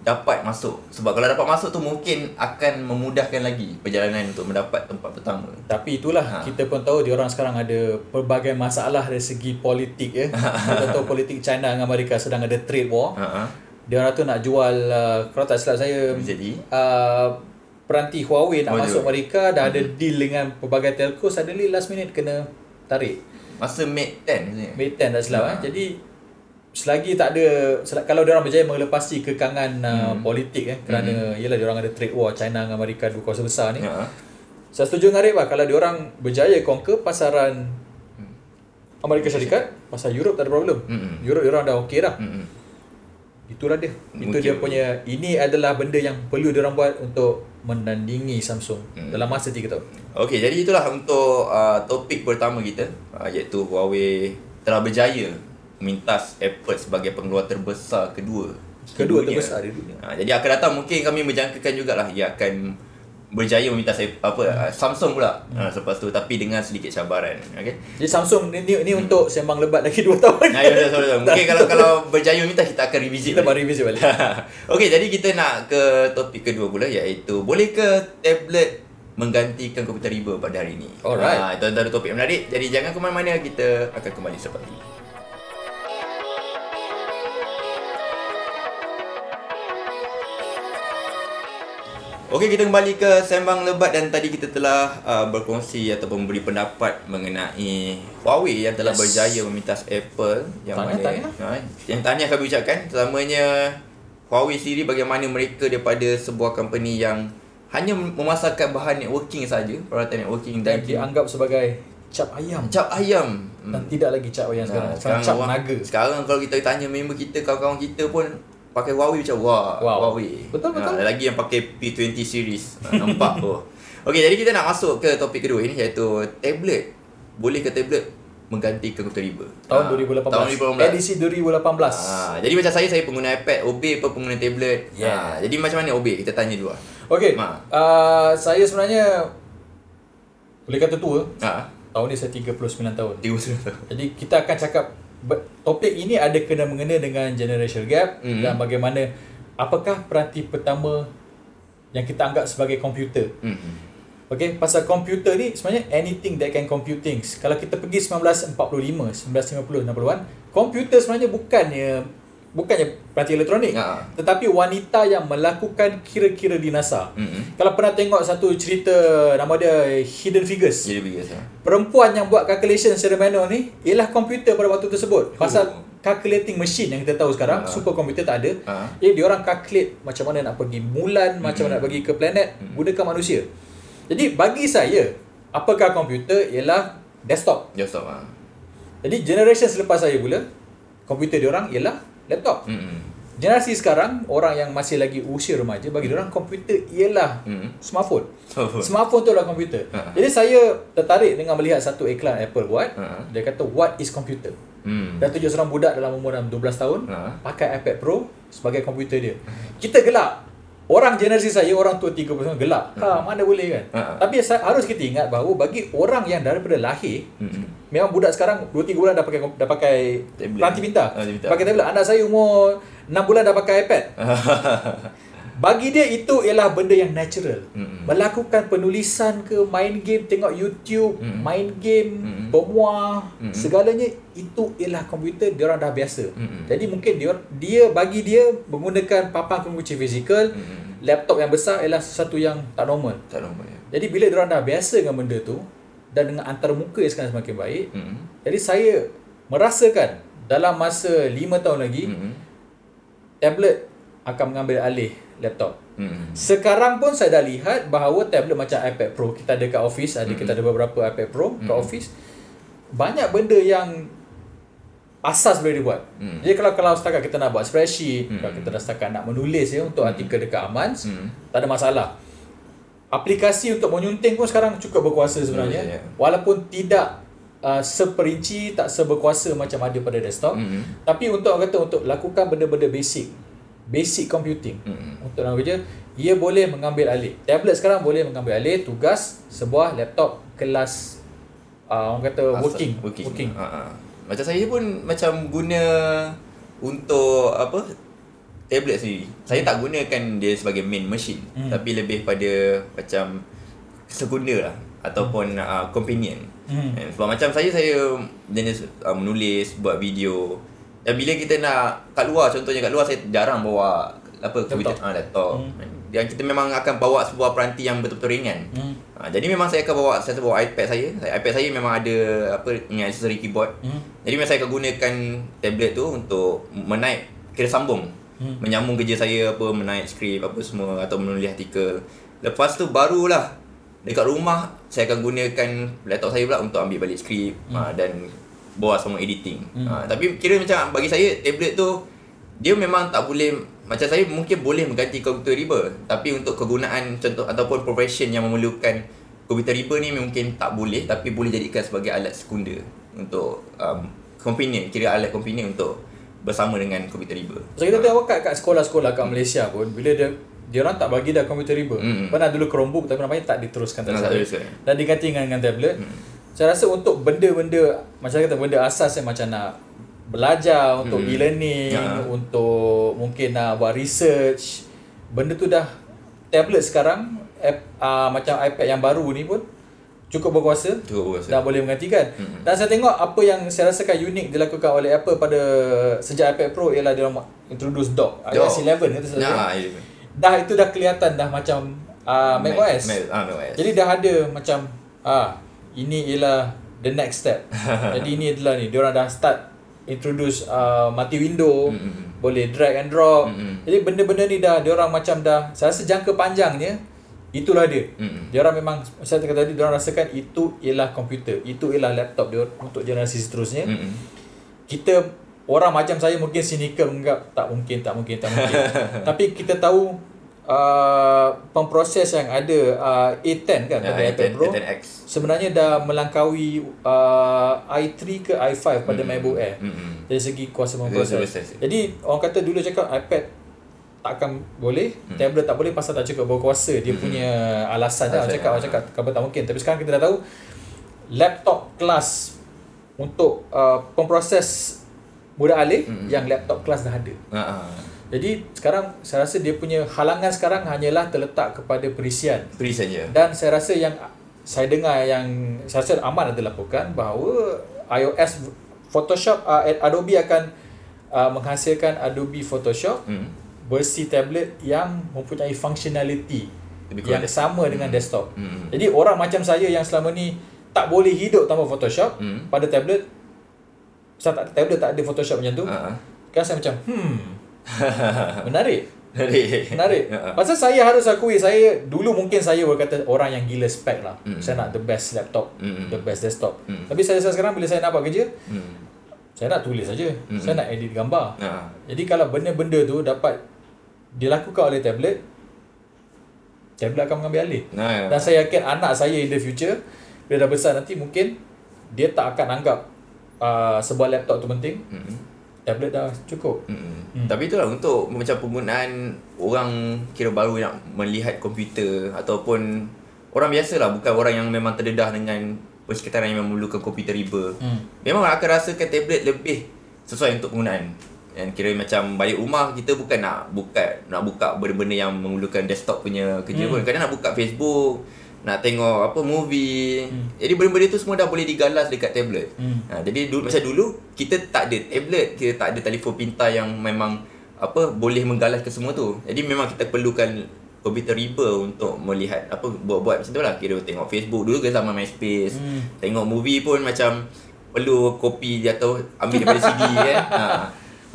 dapat masuk. Sebab kalau dapat masuk tu mungkin akan memudahkan lagi perjalanan untuk mendapat tempat pertama.
Tapi itulah
Ha.
kita pun tahu dia orang sekarang ada pelbagai masalah dari segi politik ya. kita tahu politik China dengan Amerika sedang ada trade war.
Ha ah.
Dia orang tu nak jual uh, kalau tak silap saya
Jadi
uh, peranti Huawei nak
Oh,
masuk
dia.
Amerika dah ada deal dengan pelbagai telco suddenly last minute kena tarik.
masa Mate 10 sebenarnya.
Mate 10 tak silap
Ha.
eh. Jadi selagi tak ada sel- kalau dia orang berjaya melepasi kekangan uh, politik eh kerana yalah dia orang ada trade war China dengan Amerika dua kuasa besar ni.
Ha.
Saya setuju dengan Arif lah kalau dia orang berjaya conquer pasaran Amerika Syarikat, pasal Europe tak ada problem.
Mm-mm.
Europe dia orang dah okey dah.
Mm-mm.
Itulah dia. Itu
Mungkin-
dia punya ini adalah benda yang perlu dia orang buat untuk menandingi Samsung
Hmm.
dalam masa 3 tahun.
Okey, jadi itulah untuk uh, topik pertama kita uh, iaitu Huawei telah berjaya memintas Apple sebagai pengeluar terbesar kedua
Kedua
dunia.
terbesar di dunia.
Uh, jadi akan datang mungkin kami menjangkakan jugalah ia akan berjaya memintas Apple- apa uh, Samsung pula uh, selepas tu tapi dengan sedikit cabaran. Okey.
Jadi Samsung ni, ni, ni untuk sembang lebat lagi 2 tahun.
Nah, ya, betul, betul, betul. Mungkin kalau kalau berjaya meminta kita akan revisit
Kita
balik.
baru revisit balik.
Okey, jadi kita nak ke topik kedua pula iaitu bolehkah tablet menggantikan komputer riba pada hari ini?
Alright.
Ha, itu antara topik menarik. Jadi jangan ke mana-mana, kita akan kembali selepas ini. Okey, kita kembali ke Sembang Lebat dan tadi kita telah uh, berkongsi ataupun memberi pendapat mengenai Huawei yang telah
Yes.
berjaya memintas Apple yang
Tahniah,
mana
tahniah.
Ha, yang tahniah kami ucapkan terutamanya Huawei sendiri bagaimana mereka daripada sebuah company yang hanya memasarkan bahan networking saja, peralatan networking
Dan dianggap sebagai cap ayam.
cap ayam.
Dan tidak lagi cap ayam sekarang.
Nah,
Sekarang cap
orang-
naga.
Sekarang kalau kita tanya member kita, kawan-kawan kita pun pakai Huawei macam wah,
Wow.
Huawei.
Betul, betul.
Ha, lagi yang pakai P20 series. Ha, nampak tu. Okey, jadi kita nak masuk ke topik kedua ini iaitu tablet. Boleh ke tablet menggantikan komputer riba?
Tahun
Ha,
2018.
Tahun 2018.
Edisi 2018.
Ha, jadi macam saya, saya pengguna iPad, OB apa pengguna tablet.
Yeah.
Ha, jadi macam mana OB? Kita tanya dulu lah.
Okey.
Ma.
Uh, saya sebenarnya boleh kata tua.
Ha.
Tahun ni saya 39 tahun.
Tiga tahun.
Jadi kita akan cakap topik ini ada kena mengena dengan generation gap
Mhm.
dan bagaimana apakah peranti pertama yang kita anggap sebagai komputer.
Hmm.
Okay, pasal komputer ni sebenarnya anything that can compute things. Kalau kita pergi 1945, 1950, 60-an, komputer sebenarnya bukannya bukannya peranti elektronik.
Ha.
Tetapi wanita yang melakukan kira-kira di NASA.
Hmm.
Kalau pernah tengok satu cerita nama dia Hidden Figures.
Jadi biasa.
Perempuan yang buat calculation secara manual ni ialah komputer pada waktu tersebut. Pasal
Oh.
calculating machine yang kita tahu sekarang,
Ha.
super komputer tak ada.
Ha.
Jadi dia orang calculate macam mana nak pergi bulan, macam mana nak pergi ke planet gunakan manusia. Jadi bagi saya, apakah komputer ialah desktop.
Stop ah.
Jadi generation selepas saya pula, komputer dia orang ialah laptop.
Hmm.
Generasi sekarang orang yang masih lagi usia remaja bagi dia orang komputer ialah
Hmm.
smartphone.
So,
Smartphone tu adalah komputer.
Ha.
Jadi saya tertarik dengan melihat satu iklan Apple buat.
Ha.
Dia kata what is computer?
Hmm.
Dan tunjuk seorang budak dalam umur dalam 12 tahun
Ha.
pakai iPad Pro sebagai komputer dia. Kita gelak. Orang generasi saya, orang tua 30 tahun gelak. Ha, mana boleh kan?
Ha.
Tapi sa- harus kita ingat bahawa bagi orang yang daripada lahir,
Hmm.
memang budak sekarang 2 3 bulan dah pakai dah pakai
Tablet.
peranti pintar.
Peranti pintar.
Pakai tablet. Anak saya umur 6 bulan dah pakai iPad. Bagi dia itu ialah benda yang natural.
Mm-mm.
Melakukan penulisan ke, main game, tengok YouTube,
Mm-mm.
main game,
Mm-mm.
bermuah,
Mm-mm.
segalanya itu ialah komputer dia orang dah biasa.
Mm-mm.
Jadi mungkin dia dia bagi dia menggunakan papan pengunci fizikal,
Mm-mm.
laptop yang besar ialah sesuatu yang tak normal.
Tak normal ya.
Jadi bila dia orang dah biasa dengan benda tu dan dengan antarmuka yang sekarang semakin baik,
Hmm.
jadi saya merasakan dalam masa 5 tahun lagi
Hmm.
tablet akan mengambil alih laptop.
Hmm.
Sekarang pun saya dah lihat bahawa tablet macam iPad Pro kita ada kat office, ada
Mm-mm.
kita ada beberapa iPad Pro kat
Mm-mm.
office. Banyak benda yang asas boleh dibuat.
Mm.
Jadi kalau kalau setakat kita nak buat spreadsheet,
Mm-mm.
kalau kita dah setakat nak menulis ya untuk artikel dekat Amans,
Hmm.
tak ada masalah. Aplikasi untuk menyunting pun sekarang cukup berkuasa sebenarnya.
Ya, ya, ya.
Walaupun tidak uh, seperinci, tak seberkuasa macam ada pada desktop.
Hmm.
Tapi untuk orang kata untuk lakukan benda-benda basic, basic computing
Hmm.
untuk dalam kerja, ia boleh mengambil alih. Tablet sekarang boleh mengambil alih tugas sebuah laptop kelas uh, orang kata working,
working.
working.
Ha, ha. Macam saya pun macam guna untuk apa tablet sendiri. Saya tak gunakan dia sebagai main machine
Hmm.
tapi lebih pada macam segunda lah ataupun uh, companion.
Hmm.
Eh, Sebab macam saya saya jenis uh, menulis, buat video. Dan bila kita nak kat luar contohnya kat luar saya jarang bawa apa
Laptop.
ah laptop.
Hmm.
Dan kita memang akan bawa sebuah peranti yang betul-betul ringan.
Hmm.
Ha, jadi memang saya akan bawa saya bawa iPad saya. iPad saya memang ada apa dengan aksesori keyboard.
Hmm.
Jadi memang saya akan gunakan tablet tu untuk menaik kira sambung.
Hmm.
Menyambung kerja saya apa menaik skrip apa semua atau menulis artikel. Lepas tu barulah dekat rumah saya akan gunakan laptop saya pula untuk ambil balik skrip hmm. ha, dan bawa semua editing.
Hmm.
Ha, tapi kira macam bagi saya tablet tu dia memang tak boleh macam saya mungkin boleh mengganti komputer riba tapi untuk kegunaan contoh ataupun profession yang memerlukan komputer riba ni mungkin tak boleh tapi boleh jadikan sebagai alat sekunda untuk um, companion kira alat companion untuk bersama dengan komputer riba.
So kita tengok kat, kat sekolah-sekolah kat Malaysia pun bila dia dia orang tak bagi dah komputer riba.
Hmm.
Pernah dulu Chromebook tapi nampaknya tak diteruskan tak
Tak.
Dan diganti dengan, dengan tablet.
Hmm.
Saya rasa untuk benda-benda macam kata benda asas yang macam nak belajar untuk
Hmm.
e-learning,
Ya.
untuk mungkin nak buat research, benda tu dah tablet sekarang app, uh, macam iPad yang baru ni pun cukup berkuasa
Cukup berkuasa.
boleh menggantikan.
Hmm.
Dan saya tengok apa yang saya rasakan unik dilakukan oleh Apple pada sejak iPad Pro ialah dia introduce dock. iOS 11 kata saya.
Nah.
Dah itu dah kelihatan dah macam uh, Mac OS.
Mac, ah, Mac OS.
Jadi dah ada macam ah ini ialah the next step. Jadi ini adalah ni dia orang dah start introduce uh, mati window,
Mm-mm.
boleh drag and drop.
Mm-mm.
Jadi benda-benda ni dah dia orang macam dah saya rasa jangka panjangnya itulah dia.
Mm-mm.
Dia orang memang saya kata tadi dia orang rasakan itu ialah komputer, itu ialah laptop dia untuk generasi seterusnya.
Mm-mm.
Kita orang macam saya mungkin cynical menganggap tak mungkin, tak mungkin, tak mungkin. Tapi kita tahu uh, pemproses yang ada uh, A10 kan
Ya,
pada iPad
A10,
Pro
A10X.
sebenarnya dah melangkaui uh, i3 ke i5 pada
Mm-mm.
MacBook Air
Mm-mm.
dari segi kuasa
Kuasa
memproses.
proses.
Jadi orang kata dulu cakap iPad takkan boleh hmm. tablet tak boleh pasal tak cukup berkuasa dia hmm. punya alasan lah
Alasan,
cakap
ah.
cakap kabel tak mungkin tapi sekarang kita dah tahu laptop kelas untuk uh, pemproses budak alih
Hmm.
yang laptop kelas dah ada
ah.
Jadi sekarang saya rasa dia punya halangan sekarang hanyalah terletak kepada perisian
Free saja.
dan saya rasa yang saya dengar yang saya rasa Aman ada laporkan bahawa iOS Photoshop uh, Adobe akan uh, menghasilkan Adobe Photoshop
Hmm.
versi tablet yang mempunyai functionality
Lebih
yang sama dengan desktop.
Hmm.
Jadi orang macam saya yang selama ni tak boleh hidup tanpa Photoshop
Hmm.
pada tablet saya tak tablet tak ada Photoshop macam tu.
Ah.
Kan saya macam hmm menarik.
Menarik.
Menarik.
Ha.
Pasal saya harus akui saya dulu mungkin saya berkata orang yang gila spek lah.
Mm.
Saya nak the best laptop,
Mm.
the best desktop.
Mm.
Tapi saya rasa sekarang bila saya nak buat kerja,
Hmm.
saya nak tulis saja.
Mm.
Saya nak edit gambar.
Ha.
Jadi kalau benda-benda tu dapat dilakukan oleh tablet, tablet akan mengambil alih.
Nah.
Dan saya yakin anak saya in the future bila dah besar nanti mungkin dia tak akan anggap uh, sebuah laptop tu penting.
Hmm.
Tablet dah cukup.
Hmm.
Hmm.
Tapi itulah untuk macam penggunaan orang kira baru yang melihat komputer ataupun orang biasa lah bukan orang yang memang terdedah dengan persekitaran yang memerlukan komputer riba.
Hmm.
Memang akan rasakan tablet lebih sesuai untuk penggunaan. Yang kira macam balik rumah kita bukan nak buka nak buka benda-benda yang memerlukan desktop punya kerja
Hmm.
pun. Kadang nak buka Facebook, nak tengok apa movie.
Hmm.
Jadi benda-benda tu semua dah boleh digalas dekat tablet.
Hmm.
Ha, jadi dulu macam dulu kita tak ada tablet, kita tak ada telefon pintar yang memang apa boleh menggalas ke semua tu. Jadi memang kita perlukan komputer riba untuk melihat apa buat-buat macam tu lah. Kira tengok Facebook dulu ke zaman MySpace.
Hmm.
Tengok movie pun macam perlu kopi dia atau ambil daripada CD kan. Ha.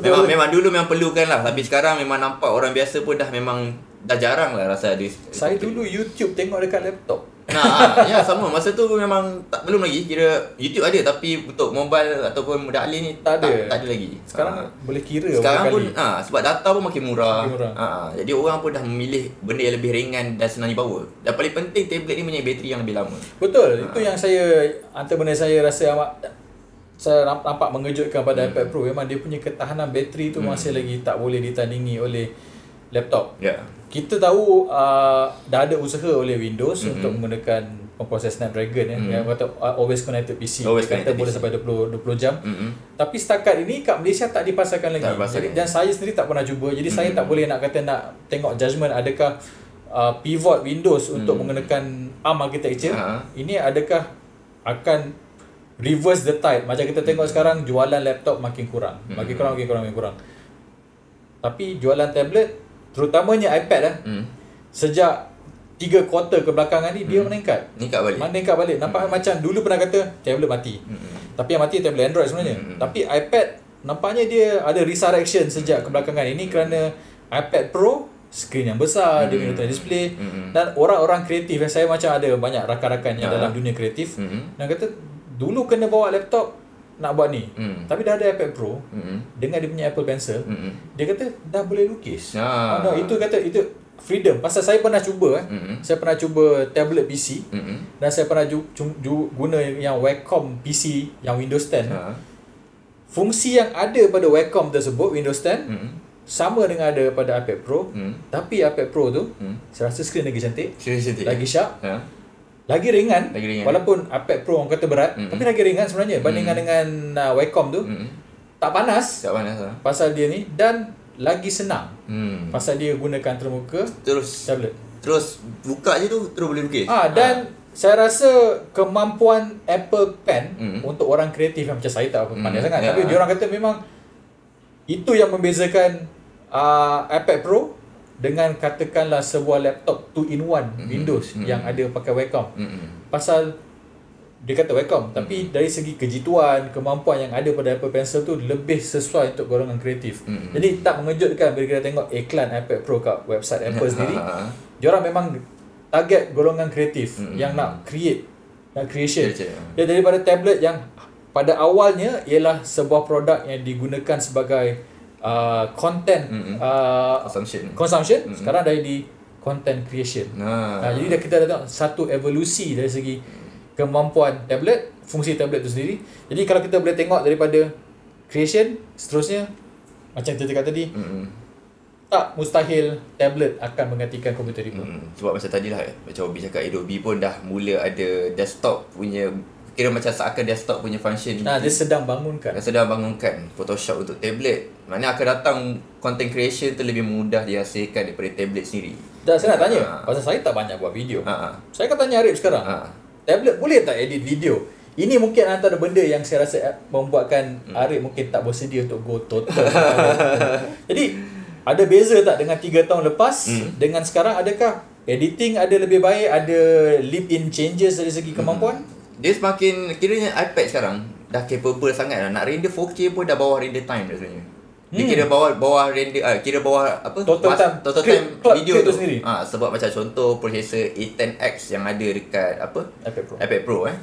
Memang, memang dulu memang perlukan lah Tapi sekarang memang nampak orang biasa pun dah memang Dah jarang lah rasa ada
Saya dulu YouTube tengok dekat laptop.
Nah, ya sama. Masa tu memang tak belum lagi. Kira YouTube ada tapi untuk mobile ataupun mudah alih ni
Tak ada.
Tak, tak ada lagi.
Sekarang
Ha.
boleh kira
sekarang pun
kali.
ah sebab data pun makin murah.
Makin murah.
Ha, jadi orang pun dah memilih benda yang lebih ringan dan senang dibawa. Dan paling penting tablet ni punya bateri yang lebih lama.
Betul. Itu yang saya antara benda saya rasa amat saya namp- nampak mengejutkan pada iPad Pro memang dia punya ketahanan bateri tu masih lagi tak boleh ditandingi oleh laptop.
Ya.
Kita tahu uh, dah ada usaha oleh Windows
Mhm.
untuk menggunakan proses Snapdragon ya, yang kata uh, always connected PC.
Always
kata
connected
boleh
PC.
sampai 20 20 jam.
Mm-mm.
Tapi setakat ini kat Malaysia tak dipasarkan lagi.
Tak.
Jadi, dan saya sendiri tak pernah cuba. Jadi saya tak boleh nak kata nak tengok judgement adakah uh, pivot Windows untuk menggunakan ARM architecture.
Ha.
Ini adakah akan reverse the tide. Macam kita tengok sekarang jualan laptop makin kurang. Makin kurang, makin kurang, makin kurang. Tapi jualan tablet terutamanya iPad lah
Hmm.
sejak tiga kuarter kebelakangan ni dia meningkat.
Ni kat balik.
Meningkat balik. Nampak macam dulu pernah kata tablet mati.
Mm-mm.
Tapi yang mati tablet Android sebenarnya.
Hmm.
Tapi iPad nampaknya dia ada resurrection sejak kebelakangan ini kerana iPad Pro skrin yang besar, dia punya retina display
Mm-mm.
dan orang-orang kreatif yang saya macam ada banyak rakan-rakan yang
Ya.
dalam dunia kreatif
Mm-mm.
yang kata dulu kena bawa laptop nak buat ni.
Mm.
Tapi dah ada iPad Pro
Mm-mm.
dengan dia punya Apple Pencil,
Mm-mm.
dia kata dah boleh lukis.
Ah.
Oh, no, itu kata itu freedom. Pasal saya pernah cuba eh.
Mm-mm.
Saya pernah cuba tablet PC
Mm-mm.
dan saya pernah ju, ju, ju, guna yang Wacom PC yang Windows 10.
Ha.
Fungsi yang ada pada Wacom tersebut Windows 10
Mm-mm.
sama dengan ada pada iPad Pro.
Mm.
Tapi iPad Pro tu
Mm.
saya rasa skrin lagi cantik,
cantik.
lagi sharp,
Ha.
Lagi ringan.
Lagi ringan.
Walaupun iPad Pro orang kata berat,
Mm-mm.
tapi lagi ringan sebenarnya bandingkan dengan uh, Wacom tu.
Mm.
Tak panas
Tak panas lah.
pasal dia ni dan lagi senang
Hmm.
pasal dia gunakan termuka
Terus
tablet.
terus buka je tu terus boleh lukis.
Ah dan saya rasa kemampuan Apple Pen
Mm.
untuk orang kreatif yang macam saya tak apa pandai
Mm,
sangat
ya.
tapi dia orang kata memang itu yang membezakan uh, iPad Pro dengan katakanlah sebuah laptop 2 in 1 Windows
Mm.
yang ada pakai Wacom.
Mm-mm.
Pasal dia kata Wacom tapi dari segi kejituan, kemampuan yang ada pada Apple Pencil tu lebih sesuai untuk golongan kreatif.
Mm.
Jadi tak mengejutkan bila kita tengok iklan iPad Pro kat website Apple sendiri.
Ha.
Diorang memang target golongan kreatif
Mm-mm.
yang nak create nak creation.
Create,
Dia daripada tablet yang pada awalnya ialah sebuah produk yang digunakan sebagai uh, content
Mm-mm.
uh,
Assumption.
consumption
Mm-mm.
sekarang dah di content creation.
Nah.
Ha, jadi dah kita dah tengok satu evolusi dari segi kemampuan tablet, fungsi tablet tu sendiri. Jadi kalau kita boleh tengok daripada creation, seterusnya macam kita cakap tadi,
Mm-mm.
tak mustahil tablet akan menggantikan komputer remote.
Hmm, sebab macam tadi lah Macam Obi cakap Adobe pun dah mula ada desktop punya Kira macam seakan desktop punya function
Nah, dia sedang bangunkan.
Yang sedang bangunkan Photoshop untuk tablet Mana akan datang Content creation tu lebih mudah dihasilkan daripada tablet sendiri
Dah saya nak tanya,
Ha.
pasal saya tak banyak buat video.
Ha.
Saya akan tanya Arif sekarang.
Ha.
Tablet boleh tak edit video? Ini mungkin antara benda yang saya rasa eh, membuatkan
Hmm.
Arif mungkin tak bersedia untuk go total. Jadi, ada beza tak dengan 3 tahun lepas
Hmm.
dengan sekarang adakah editing ada lebih baik, ada leap in changes dari segi kemampuan?
Dia semakin Kiranya iPad sekarang Dah capable sangat lah Nak render 4K pun dah bawah render time dah sebenarnya Dia
Hmm.
kira bawah bawah render ah kira bawah apa
Total time.
total time
clock
video
create tu
tu.
sendiri.
Ah sebab macam contoh processor A10X yang ada dekat apa
iPad Pro.
iPad Pro eh.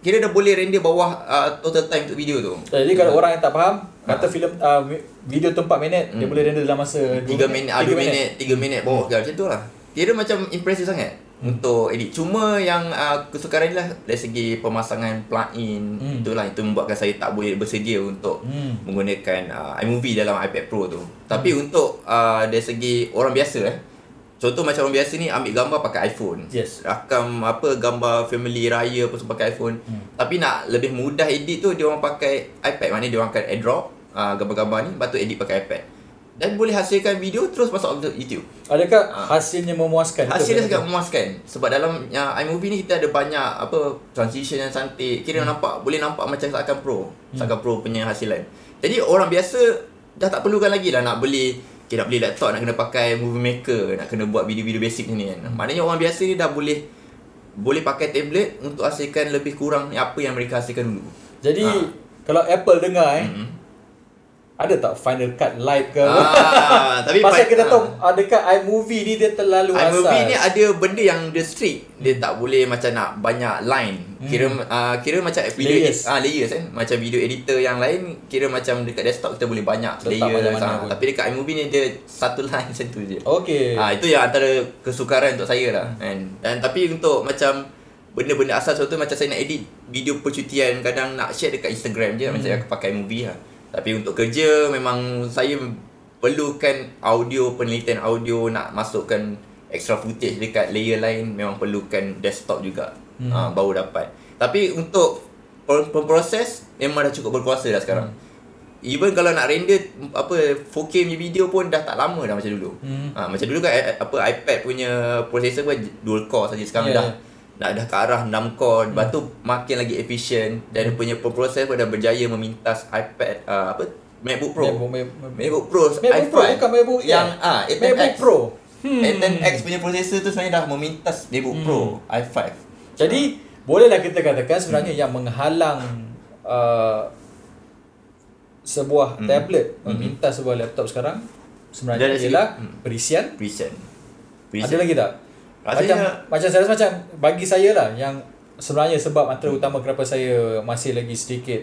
Kira dah boleh render bawah uh, total time untuk video tu.
Jadi kalau orang yang tak faham, kata
Ha.
filem uh, video tu 4 minit, dia
Hmm.
boleh render dalam masa
3 minit, ah, 2 minit, 3 minit bawah ke macam tu lah. Kira macam impressive sangat
Hmm.
untuk edit. Cuma yang uh, kesukaran ni lah dari segi pemasangan plugin
Hmm.
itulah itu membuatkan saya tak boleh bersedia untuk
Hmm.
menggunakan uh, iMovie dalam iPad Pro tu. Tapi untuk uh, dari segi orang biasa eh Contoh macam orang biasa ni ambil gambar pakai iPhone.
Yes.
Rakam apa gambar family raya apa semua pakai iPhone.
Hmm.
Tapi nak lebih mudah edit tu dia orang pakai iPad. Maknanya dia orang akan airdrop uh, gambar-gambar ni lepas tu edit pakai iPad. Dan boleh hasilkan video terus masuk ke YouTube.
Adakah
Ha.
hasilnya memuaskan?
Hasilnya
betul.
sangat memuaskan sebab dalam yang iMovie ni kita ada banyak apa transition yang cantik. Kira
Hmm.
nampak boleh nampak macam seakan pro. Seakan pro punya hasilan. Jadi orang biasa dah tak perlukan lagi lah nak beli okay, nak beli laptop nak kena pakai movie maker, nak kena buat video-video basic ni kan. Maknanya orang biasa ni dah boleh boleh pakai tablet untuk hasilkan lebih kurang apa yang mereka hasilkan dulu.
Jadi
Ha.
kalau Apple dengar eh,
Mm-hmm.
Ada tak Final Cut Lite ke?
Ah, tapi
Pasal
pa-
kita
ah.
tahu adakah iMovie ni dia terlalu asas.
iMovie ni ada benda yang dia strict. Dia tak boleh macam nak banyak line. Kira
Hmm.
uh, kira macam video
Layers.
ah layers kan. Macam video editor yang lain kira macam dekat desktop kita boleh banyak
Letak
layers.
mana-mana
Ah,
pun.
tapi dekat iMovie ni dia satu line macam tu je.
Okey.
Ah itu yang antara kesukaran untuk saya lah kan. Dan tapi untuk macam benda-benda asal contoh macam saya nak edit video percutian kadang nak share dekat Instagram je hmm. macam aku pakai movie lah. Tapi untuk kerja memang saya perlukan audio penelitian audio nak masukkan extra footage dekat layer lain memang perlukan desktop juga. Hmm. Ah baru dapat. Tapi untuk pemproses memang dah cukup berkuasa dah sekarang. Even kalau nak render apa 4K punya video pun dah tak lama dah macam dulu.
Hmm.
Ha, macam dulu kan apa iPad punya processor pun dual core saja sekarang
Yeah.
dah dah dah ke arah 6 core lepas tu makin lagi efisien dan dia punya proses pun dah berjaya memintas iPad uh, apa MacBook Pro.
MacBook, Macbook,
MacBook Pro
MacBook Pro
i5
bukan MacBook
yang
Air.
ah A10X.
MacBook Pro. Hmm.
A10X punya processor tu sebenarnya dah memintas MacBook Pro i5.
Jadi bolehlah kita katakan sebenarnya yang menghalang uh, sebuah
Hmm.
tablet
Hmm.
meminta sebuah laptop sekarang sebenarnya ialah
hmm.
perisian.
Present.
Ada lagi tak?
Rasanya
macam macam saya rasa macam bagi saya lah yang sebenarnya sebab antara utama kenapa saya masih lagi sedikit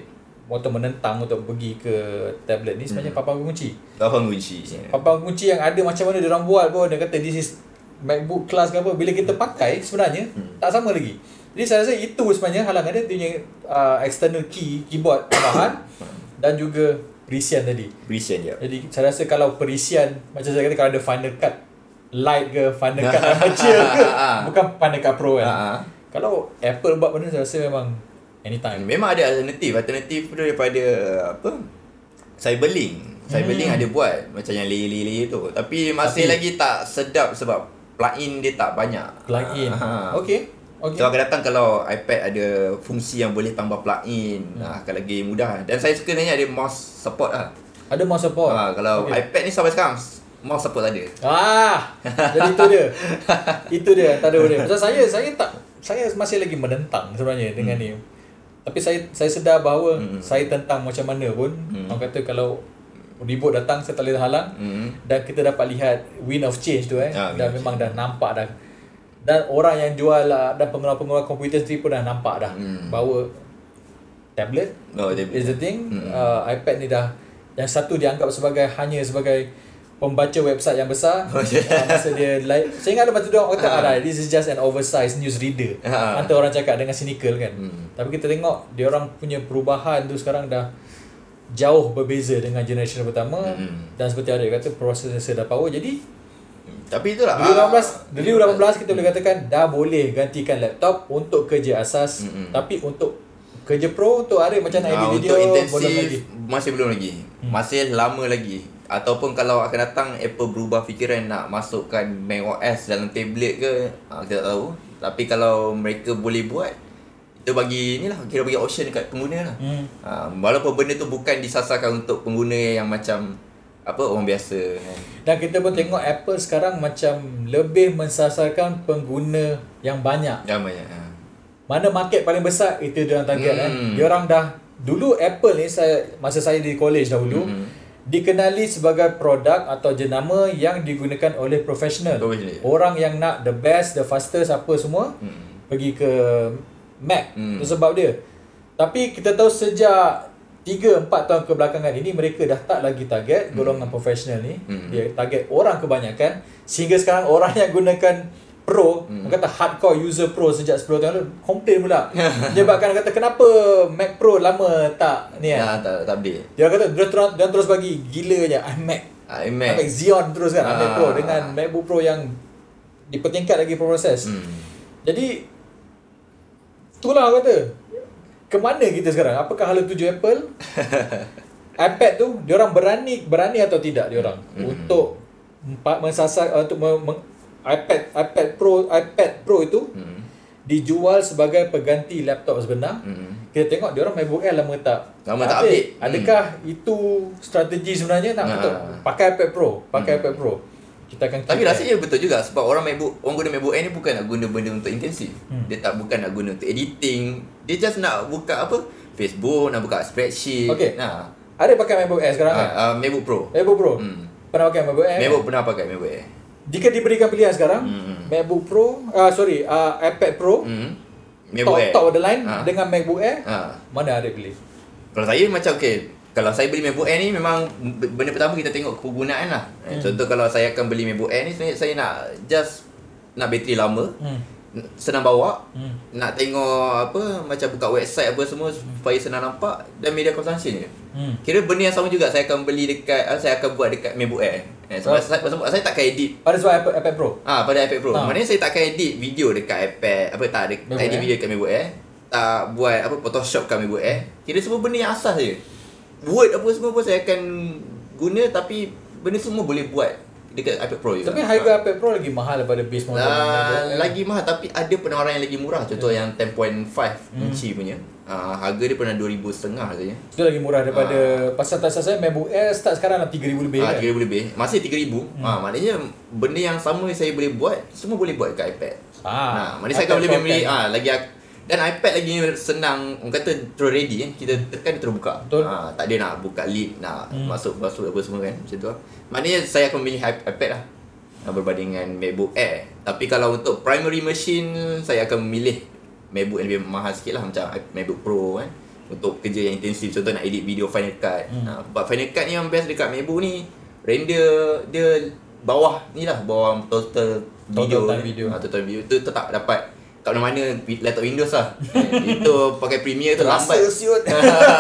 atau menentang untuk pergi ke tablet ni sebenarnya
Hmm.
papan kunci.
Gampang kunci.
Papan kunci yang ada macam mana dia orang buat pun dia kata this is MacBook class ke apa bila kita pakai sebenarnya
Hmm.
tak sama lagi. Jadi saya rasa itu sebenarnya halangan dia dia punya uh, external key keyboard tambahan dan juga perisian tadi.
Present je.
Jadi saya rasa kalau perisian macam saya kata kalau ada Final Cut Lite ke Final Cut Amateur ke bukan Final Cut Pro kan.
Ha, ha.
Kalau Apple buat benda saya rasa memang anytime.
Memang ada alternatif. Alternatif tu daripada apa? Cyberlink. Cyberlink
Hmm.
ada buat macam yang layer-layer tu. Tapi masih
Tapi-
lagi tak sedap sebab plugin dia tak banyak.
Plug-in.
Ha.
Okey. Okey.
So akan datang kalau iPad ada fungsi yang boleh tambah plugin,
Hmm.
hmm. akan lagi mudah. Dan saya suka sebenarnya ada mouse support lah.
Ada mouse support.
Ha, kalau okay. iPad ni sampai sekarang mouse support tak ada.
Ah, jadi itu dia. itu dia tak ada dia. Pasal saya saya tak saya masih lagi menentang sebenarnya dengan ni. Tapi saya saya sedar bahawa
Hmm.
saya tentang macam mana pun
Hmm.
orang kata kalau ribut datang saya tak boleh halang
Hmm.
dan kita dapat lihat wind of change tu eh
Ah,
dan memang dah nampak dah dan orang yang jual ah, dan pengeluar-pengeluar komputer sendiri pun dah nampak dah
Hmm.
bahawa tablet
Oh, dia
is the thing
Hmm.
uh, iPad ni dah yang satu dianggap sebagai hanya sebagai pembaca website yang besar
Oh,
uh, masa dia like saya ingat ada batu dia orang kata
Ah.
ah. this is just an oversized news reader
Ah.
Nanti orang cakap dengan cynical kan
Hmm.
tapi kita tengok dia orang punya perubahan tu sekarang dah jauh berbeza dengan generation pertama
Mm-mm.
dan seperti ada kata processor dah power jadi
Tapi itulah.
Dulu
ah,
18 Dulu 18 kita boleh katakan dah boleh gantikan laptop untuk kerja asas
Mm-mm.
tapi untuk kerja pro untuk hari macam nak
Ah,
edit video
untuk
belum lagi.
intensif masih belum lagi. Masih lama lagi. Ataupun kalau akan datang Apple berubah fikiran nak masukkan macOS dalam tablet ke, ah, kita tak tahu. Tapi kalau mereka boleh buat itu bagi inilah kira bagi option dekat pengguna lah.
Hmm.
Ah, walaupun benda tu bukan disasarkan untuk pengguna yang macam apa orang biasa kan.
Dan kita pun tengok Apple sekarang macam lebih mensasarkan pengguna yang banyak.
Jangan banyak. ah.
Mana market paling besar itu dia orang target kan.
Hmm.
Dia orang dah dulu Apple ni saya masa saya di college dahulu
Hmm.
Dikenali sebagai produk atau jenama yang digunakan oleh profesional. Orang yang nak the best, the fastest apa semua
Hmm.
pergi ke Mac.
Hmm.
Itu sebab dia. Tapi kita tahu sejak 3 4 tahun kebelakangan ini mereka dah tak lagi target golongan profesional ni.
Hmm.
Dia target orang kebanyakan sehingga sekarang orang yang gunakan Pro,
Hmm.
orang kata hardcore user Pro sejak 10 tahun lalu, komplain pula. Menyebabkan kata kenapa Mac Pro lama tak ni kan.
tak tak update.
Dia kata dia terus, dia terus bagi gila je iMac.
Ah,
iMac
iMac.
Xeon terus kan iMac
Ah.
Pro dengan MacBook Pro yang dipertingkat lagi proses.
Hmm.
Jadi itulah aku kata. Kemana kita sekarang? Apakah hala tuju Apple? iPad tu dia orang berani berani atau tidak dia orang
Hmm.
untuk mensasar untuk meng- iPad iPad Pro iPad Pro itu
Hmm.
dijual sebagai pengganti laptop sebenar.
Hmm.
Kita tengok dia orang MacBook Air lama tak
Lama tak update. Hmm.
Adakah itu strategi sebenarnya nak
Ah.
betul pakai iPad Pro, pakai iPad Pro. Kita akan
Tapi
keep
rasanya betul juga sebab orang MacBook orang guna MacBook Air ni bukan nak guna benda untuk intensif.
Hmm.
Dia tak bukan nak guna untuk editing. Dia just nak buka apa? Facebook, nak buka spreadsheet.
Okey.
Nah.
Ada pakai MacBook Air sekarang kan?
Ah, ah, MacBook Pro.
MacBook Pro.
Hmm.
Pernah pakai MacBook Air?
MacBook pernah pakai MacBook Air.
Jika diberikan pilihan sekarang,
Hmm.
MacBook Pro, ah sorry, ah iPad Pro,
Hmm.
top,
MacBook Air.
top of the line
Ah.
dengan MacBook Air,
Ah.
mana ada pilih?
Kalau saya macam okay kalau saya beli MacBook Air ni memang benda pertama kita tengok kegunaan lah. Hmm. Contoh kalau saya akan beli MacBook Air ni sebenarnya saya nak just nak bateri lama,
Hmm.
Senang bawa,
Hmm.
nak tengok apa macam buka website apa semua supaya senang nampak dan media consumption je.
Hmm.
Kira benda yang sama juga saya akan beli dekat ah, saya akan buat dekat MacBook Air. Eh, sebab,
Oh.
saya, sebab saya takkan edit
Pada sebab iPad, iPad Pro.
Ah pada iPad Pro.
Ah.
Maknanya saya takkan edit video dekat iPad apa tak ada tak edit video dekat MacBook Air. Tak buat apa Photoshop kat MacBook Air. Kira semua benda yang asas je. Word apa semua pun saya akan guna tapi benda semua boleh buat dekat iPad Pro juga.
Tapi harga iPad Pro lagi mahal daripada base model.
Ah,
Air.
lagi mahal tapi ada penawaran yang lagi murah. Contoh yang 10.5
Hmm.
inci punya. Ah, harga dia pernah 2000 setengah katanya.
Itu lagi murah daripada pasal tak saya MacBook Air start sekarang dah 3000 lebih
Ah,
kan.
3000 lebih. Masih 3000.
Hmm.
Ah, maknanya benda yang sama saya boleh buat, semua boleh buat dekat iPad.
Ah,
Ah, maknanya saya akan boleh memilih
10.
ah lagi ak- dan iPad lagi senang orang kata terus ready kan. Kita tekan dia terus buka.
Betul.
Ah, tak ada nak buka lid, nak
Hmm.
masuk masuk apa semua kan. Macam tu. lah. Maknanya saya akan memilih iP- iPad lah. ah, Berbanding dengan MacBook Air Tapi kalau untuk primary machine Saya akan memilih MacBook yang lebih mahal sikit lah Macam MacBook Pro kan Untuk kerja yang intensif Contoh nak edit video Final Cut
Hmm.
hmm. But Final Cut ni yang best dekat MacBook ni Render dia bawah ni lah Bawah total
Total
video
time video.
Ah, Total video tu tetap dapat Kat mana-mana laptop Windows lah Itu pakai Premiere tu lambat
siut.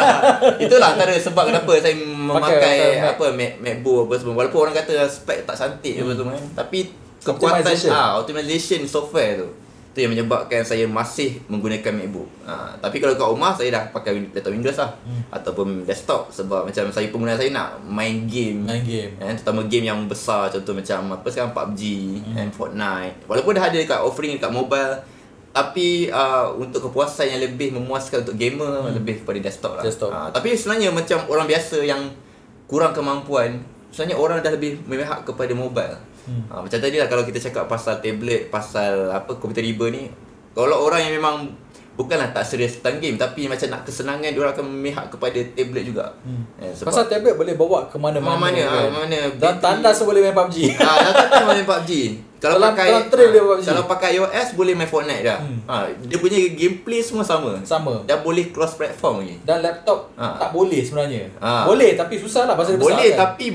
Itulah antara sebab kenapa saya memakai
pakai
apa Mac, MacBook apa semua. Walaupun orang kata spek tak cantik apa semua kan. Tapi kekuatan ah optimization software tu. Tu yang menyebabkan saya masih menggunakan MacBook. Ha, tapi kalau kat rumah saya dah pakai laptop Windows lah
Hmm.
ataupun desktop sebab macam saya pengguna saya nak main game.
Main game.
Eh, terutama game yang besar contoh macam apa sekarang PUBG hmm. and Fortnite. Walaupun dah ada dekat offering dekat mobile tapi uh, untuk kepuasan yang lebih memuaskan untuk gamer hmm. lebih kepada desktop lah.
Desktop.
Uh, tapi sebenarnya macam orang biasa yang kurang kemampuan, sebenarnya orang dah lebih memihak kepada mobile.
Hmm.
Uh, macam tadi lah kalau kita cakap pasal tablet, pasal apa komputer riba ni, kalau orang yang memang bukanlah tak serius tentang game tapi macam nak kesenangan dia orang akan memihak kepada tablet juga.
Hmm.
Eh,
Pasal tablet boleh bawa ke mana-mana.
Mana-mana,
kan?
ah, mana
Dan tandas pun boleh main PUBG.
Ah, dah tak main PUBG. Kalau
Dalam-
pakai
dalam trail dia PUBG.
Kalau pakai iOS boleh main Fortnite dah.
Hmm.
Ha, dia punya gameplay semua sama.
Sama.
Dan boleh cross platform lagi.
Dan laptop
Ah.
tak boleh sebenarnya.
Ah.
Boleh tapi susah lah pasal dia besar
boleh
kan.
tapi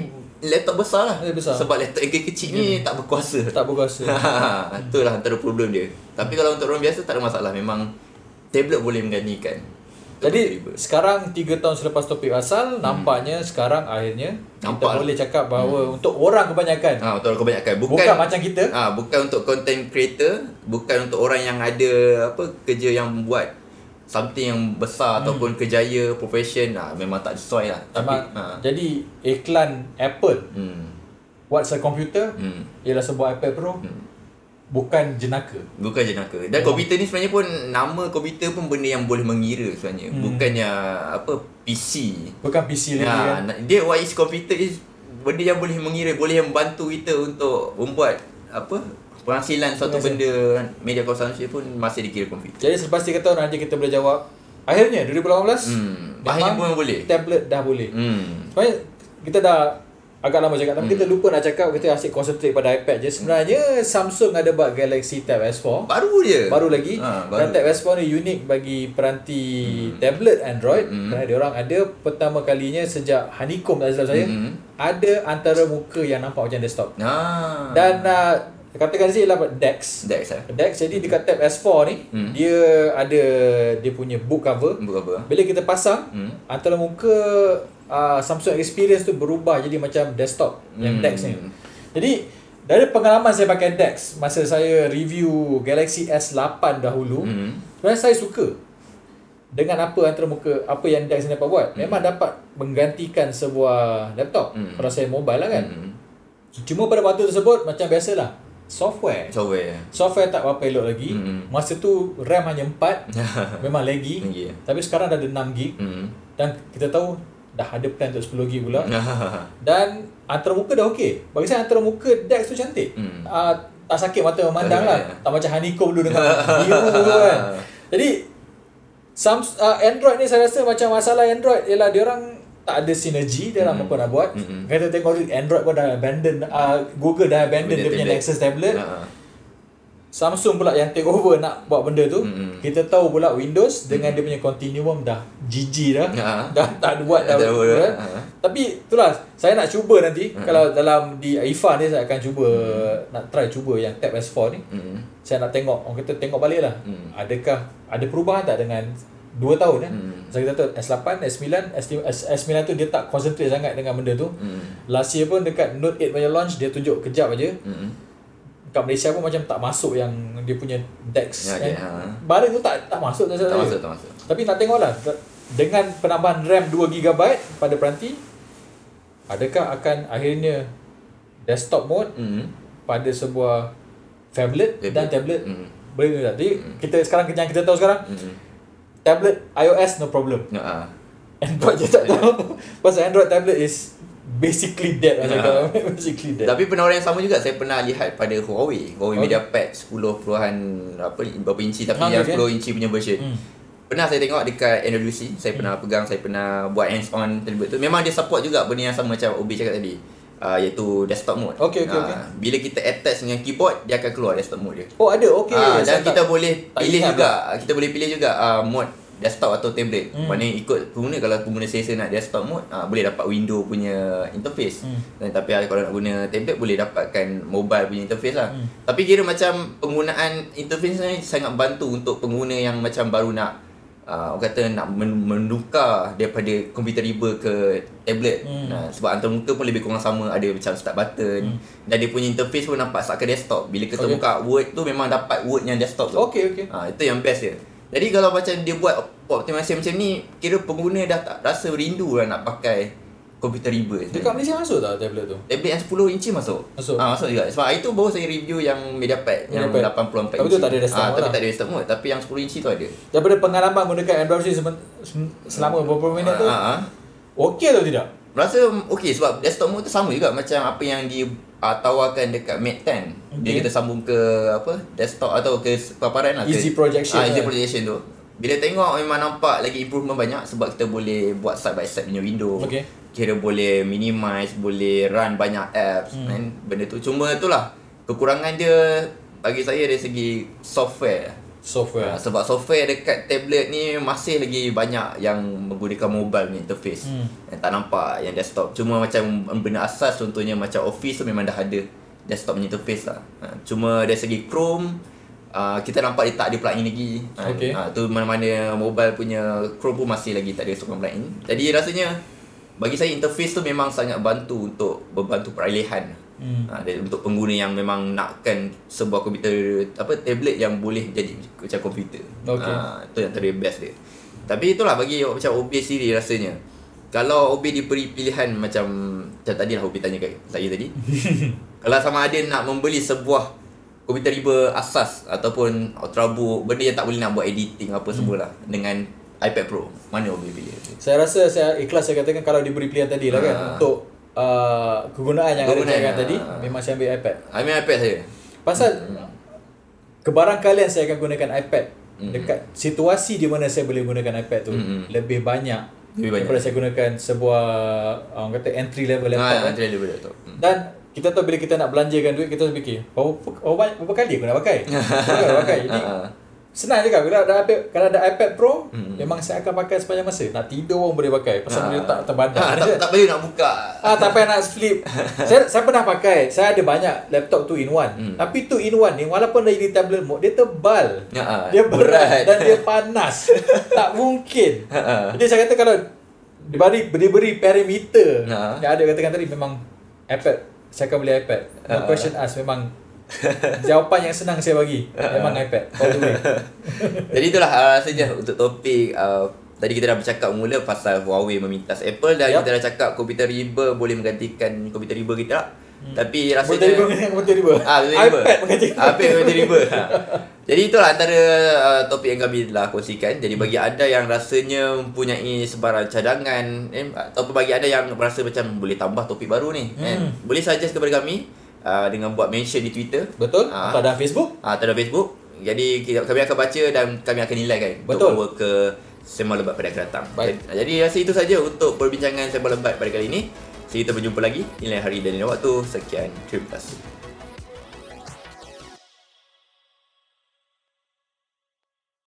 laptop besar lah.
Dia besar.
Sebab laptop yang kecil ni tak berkuasa.
tak berkuasa.
Itulah antara problem dia. Tapi kalau untuk orang biasa tak ada masalah. Memang tablet boleh menggantikan.
Jadi
riba.
sekarang 3 tahun selepas topik asal nampaknya sekarang akhirnya kita
Nampak lah.
boleh cakap bahawa untuk orang kebanyakan
Ha, untuk orang kebanyakan bukan
bukan, macam kita
Ah, bukan untuk content creator, bukan untuk orang yang ada apa kerja yang buat something yang besar hmm. ataupun kejaya profession ah memang tak sesuai lah. Tapi ha.
jadi iklan Apple
Hmm.
What's a computer
Hmm.
ialah sebuah iPad Pro
Hmm.
Bukan jenaka.
Bukan jenaka. Dan komputer ni sebenarnya pun nama komputer pun benda yang boleh mengira sebenarnya.
Hmm.
Bukannya apa PC.
Bukan PC lagi
Ya,
kan.
dia what is computer is benda yang boleh mengira, boleh membantu kita untuk membuat apa penghasilan suatu
Penghasilan.
benda media konsumsi pun masih dikira komputer.
Jadi selepas 3 tahun nanti kita boleh jawab akhirnya 2018
Hmm. Akhirnya pun boleh.
tablet dah boleh.
Hmm.
Sebenarnya kita dah agak lama cakap tapi kita lupa nak cakap kita asyik concentrate pada iPad je. Sebenarnya Samsung ada buat Galaxy Tab S4
Baru je.
baru lagi
Ha,
dan
baru.
Tab S4 ni unik bagi peranti tablet Android
Hmm.
kerana dia orang ada pertama kalinya sejak Honeycomb tak silap saya
Hmm.
ada antara muka yang nampak macam desktop.
Ah.
Dan uh, katakan saja ialah Dex.
Dex eh.
Dex jadi dekat tab S4 ni
Hmm.
dia ada dia punya book cover.
Bukan apa?
Bila kita pasang
Hmm.
antara muka uh, Samsung Experience tu berubah jadi macam desktop yang
Hmm.
Dex ni. Jadi dari pengalaman saya pakai Dex masa saya review Galaxy S8 dahulu,
Hmm.
sebenarnya saya suka dengan apa antara muka apa yang Dex ni dapat buat. Memang dapat menggantikan sebuah laptop
Hmm.
kalau saya mobile lah kan.
Hmm.
Cuma pada waktu tersebut macam biasalah software
Software.
Software tak berapa elok lagi.
Mm-mm.
Masa tu RAM hanya 4. memang.
Lagi, ya.
Tapi sekarang dah ada 6 gig
Hmm.
dan kita tahu dah ada plan untuk 10 gig pula. Dan antara muka dah okey. Bagi saya antara muka Dex tu cantik.
Hmm.
Uh, tak sakit mata memandang lah. Tak macam honeycomb dulu dengan biru tu kan. Jadi Samsung uh, Android ni saya rasa macam masalah Android ialah dia orang tak ada sinergi dia orang
Hmm.
apa nak buat.
Mm-mm.
Kita tengok Android pun dah abandon uh, Google dah abandon
Benda
dia punya. Nexus tablet.
Ha.
Samsung pula yang take over nak buat benda tu.
Mm-mm.
Kita tahu pula Windows dengan dia punya continuum dah GG dah.
Ha.
Dah tak ada buat dah. Kan?
ha.
Tapi itulah saya nak cuba nanti
Mm-mm.
kalau dalam di IFA ni saya akan cuba nak try cuba yang Tab S4 ni.
Hmm.
Saya nak tengok orang kata tengok balik lah.
Mm.
Adakah ada perubahan tak dengan 2 tahun kan?
Mm.
Saya kita tahu S8, S9, S9, S- S9 tu dia tak concentrate sangat dengan benda tu.
Hmm.
Last year pun dekat Note 8 punya launch dia tunjuk kejap aja
Hmm.
kat Malaysia pun macam tak masuk yang dia punya Dex
Ya,
kan.
okay, ha.
Barang tu tak tak masuk tak,
Tak masuk, tak masuk.
Tapi nak tengoklah dengan penambahan RAM 2GB pada peranti adakah akan akhirnya desktop mode
Hmm.
pada sebuah phablet dan tablet
Hmm.
boleh tak? Jadi kita sekarang yang kita tahu sekarang
Hmm.
Tablet iOS no problem.
Ha.
Android je tak tahu. Pasal Android tablet is basically dead macam
Ya.
kata. basically dead.
Tapi penawaran yang sama juga saya pernah lihat pada Huawei. Huawei
Oh.
MediaPad 10 puluhan apa berapa inci tapi
Ah,
yang
okay.
10 inci punya version.
Hmm.
Pernah saya tengok dekat NWC, saya pernah pegang, saya pernah buat hands on tablet tu. Memang dia support juga benda yang sama macam Obi cakap tadi. Uh, iaitu desktop mode.
Okay, okay,
Ah,
okay.
Bila kita attach dengan keyboard, dia akan keluar desktop mode dia.
Oh ada okey. Saya
dan kita
tak-
boleh pilih juga, kita boleh pilih juga uh, mode desktop atau tablet.
Hmm.
Hmm. Maknanya ikut pengguna kalau pengguna selesa nak desktop mode, uh, boleh dapat window punya interface.
Hmm.
Dan tapi kalau nak guna tablet boleh dapatkan mobile punya interface lah.
Hmm.
Tapi kira macam penggunaan interface ni sangat bantu untuk pengguna yang macam baru nak uh, orang kata nak men- menukar daripada komputer riba ke tablet.
Hmm.
Nah, sebab antar muka pun lebih kurang sama ada macam start button
Hmm.
dan dia punya interface pun nampak seakan desktop. Bila kita
Okay.
buka Word tu memang dapat Word yang desktop tu.
Okey okey.
Ha, itu yang best dia. Jadi kalau macam dia buat optimasi macam ni, kira pengguna dah tak rasa rindu lah nak pakai komputer riba.
Dekat Malaysia masuk tak tablet tu?
Tablet yang 10 inci masuk.
Masuk.
Ah masuk juga. Sebab itu baru saya review yang MediaPad yang
MediaPad.
84
Tapi
inci.
tu tak ada desktop
Ah,
mode
tapi
lah.
tak ada desktop mode, tapi yang 10 inci tu ada.
Daripada pengalaman menggunakan Android semen- sem- selama beberapa minit tu,
Ah, ah.
okey atau tidak?
Rasa okey sebab desktop mode tu sama juga macam apa yang di uh, tawarkan dekat Mate 10. Bila
Okay.
kita sambung ke apa desktop atau ke paparan lah
Easy
ke,
projection
Ah, easy
lah.
projection tu. Bila tengok memang nampak lagi improvement banyak sebab kita boleh buat side by side punya window.
Okay.
Kira boleh minimize, boleh run banyak apps
Hmm.
kan benda tu. Cuma itulah kekurangan dia bagi saya dari segi software.
Software.
Ha, sebab software dekat tablet ni masih lagi banyak yang menggunakan mobile ni interface.
Hmm.
Yang tak nampak yang desktop. Cuma macam benda asas contohnya macam Office tu memang dah ada desktop punya interface lah. Ha, cuma dari segi Chrome uh, kita nampak dia tak ada plug-in lagi. Uh,
Okey.
uh, tu mana-mana mobile punya Chrome pun masih lagi tak ada sokongan plug-in. Jadi rasanya bagi saya interface tu memang sangat bantu untuk membantu peralihan.
Hmm.
Dan untuk pengguna yang memang nakkan sebuah komputer apa tablet yang boleh jadi macam komputer.
Okey.
Ha, itu yang tadi best dia. Tapi itulah bagi macam OB sendiri rasanya. Kalau OB diberi pilihan macam macam tadi lah OB tanya kat saya tadi. kalau sama ada nak membeli sebuah komputer riba asas ataupun ultrabook benda yang tak boleh nak buat editing apa
Hmm.
semua lah dengan iPad Pro mana OB pilih?
Saya rasa saya ikhlas saya katakan kalau diberi pilihan tadi lah kan
Ha.
untuk uh, kegunaan yang
Kegunaan,
ada cakap
ha.
tadi memang saya ambil iPad.
Ambil iPad saya.
Pasal kebarangkalian saya akan gunakan iPad
Hmm.
dekat situasi di mana saya boleh gunakan iPad tu
Hmm.
lebih banyak
Lebih banyak.
daripada saya gunakan sebuah orang kata entry level laptop
Ha,
kan.
entry level laptop. Hmm.
Dan kita tahu bila kita nak belanjakan duit kita fikir berapa, berapa, banyak, berapa kali aku nak pakai. Berapa kali nak pakai. Jadi
Ha.
senang je kan kalau ada iPad kalau ada iPad Pro
Hmm.
memang saya akan pakai sepanjang masa. Nak tidur pun boleh pakai pasal
Ha.
dia letak terbadan.
Ha, tak, tak boleh nak buka.
Ah, tak payah nak flip. saya saya pernah pakai. Saya ada banyak laptop tu in one.
Hmm.
Tapi tu in one ni walaupun dah jadi tablet mode, dia tebal.
Ah,
dia berat,
berat.
dan dia panas. tak mungkin.
Ha.
Jadi saya kata kalau diberi diberi parameter
Ha.
yang ada katakan tadi memang iPad saya akan beli iPad. No
Ha.
question ask memang jawapan yang senang saya bagi memang iPad all the way.
Jadi itulah uh, saja untuk topik uh, Tadi kita dah bercakap mula pasal Huawei memintas Apple dan
Yup.
kita dah cakap komputer riba boleh menggantikan komputer riba kita tak? Tapi
Komputer
rasanya
riba dengan komputer riba.
Ah, komputer riba.
iPad menggantikan
Ah, iPad komputer riba. Ha. Jadi itulah antara uh, topik yang kami telah kongsikan. Jadi bagi anda yang rasanya mempunyai sebarang cadangan eh, ataupun bagi anda yang rasa macam boleh tambah topik baru ni, kan?
Hmm.
Boleh suggest kepada kami uh, dengan buat mention di Twitter
Betul?
Ah.
Atau ada Facebook?
Ah, uh, Facebook. Jadi kita, kami akan baca dan kami akan nilai kan
Betul.
untuk ke Sembang Lebat pada akan datang.
Baik.
Jadi, jadi rasa itu saja untuk perbincangan Sembang Lebat pada kali ini. Kita berjumpa lagi lain hari dan lain waktu. Sekian. Terima kasih.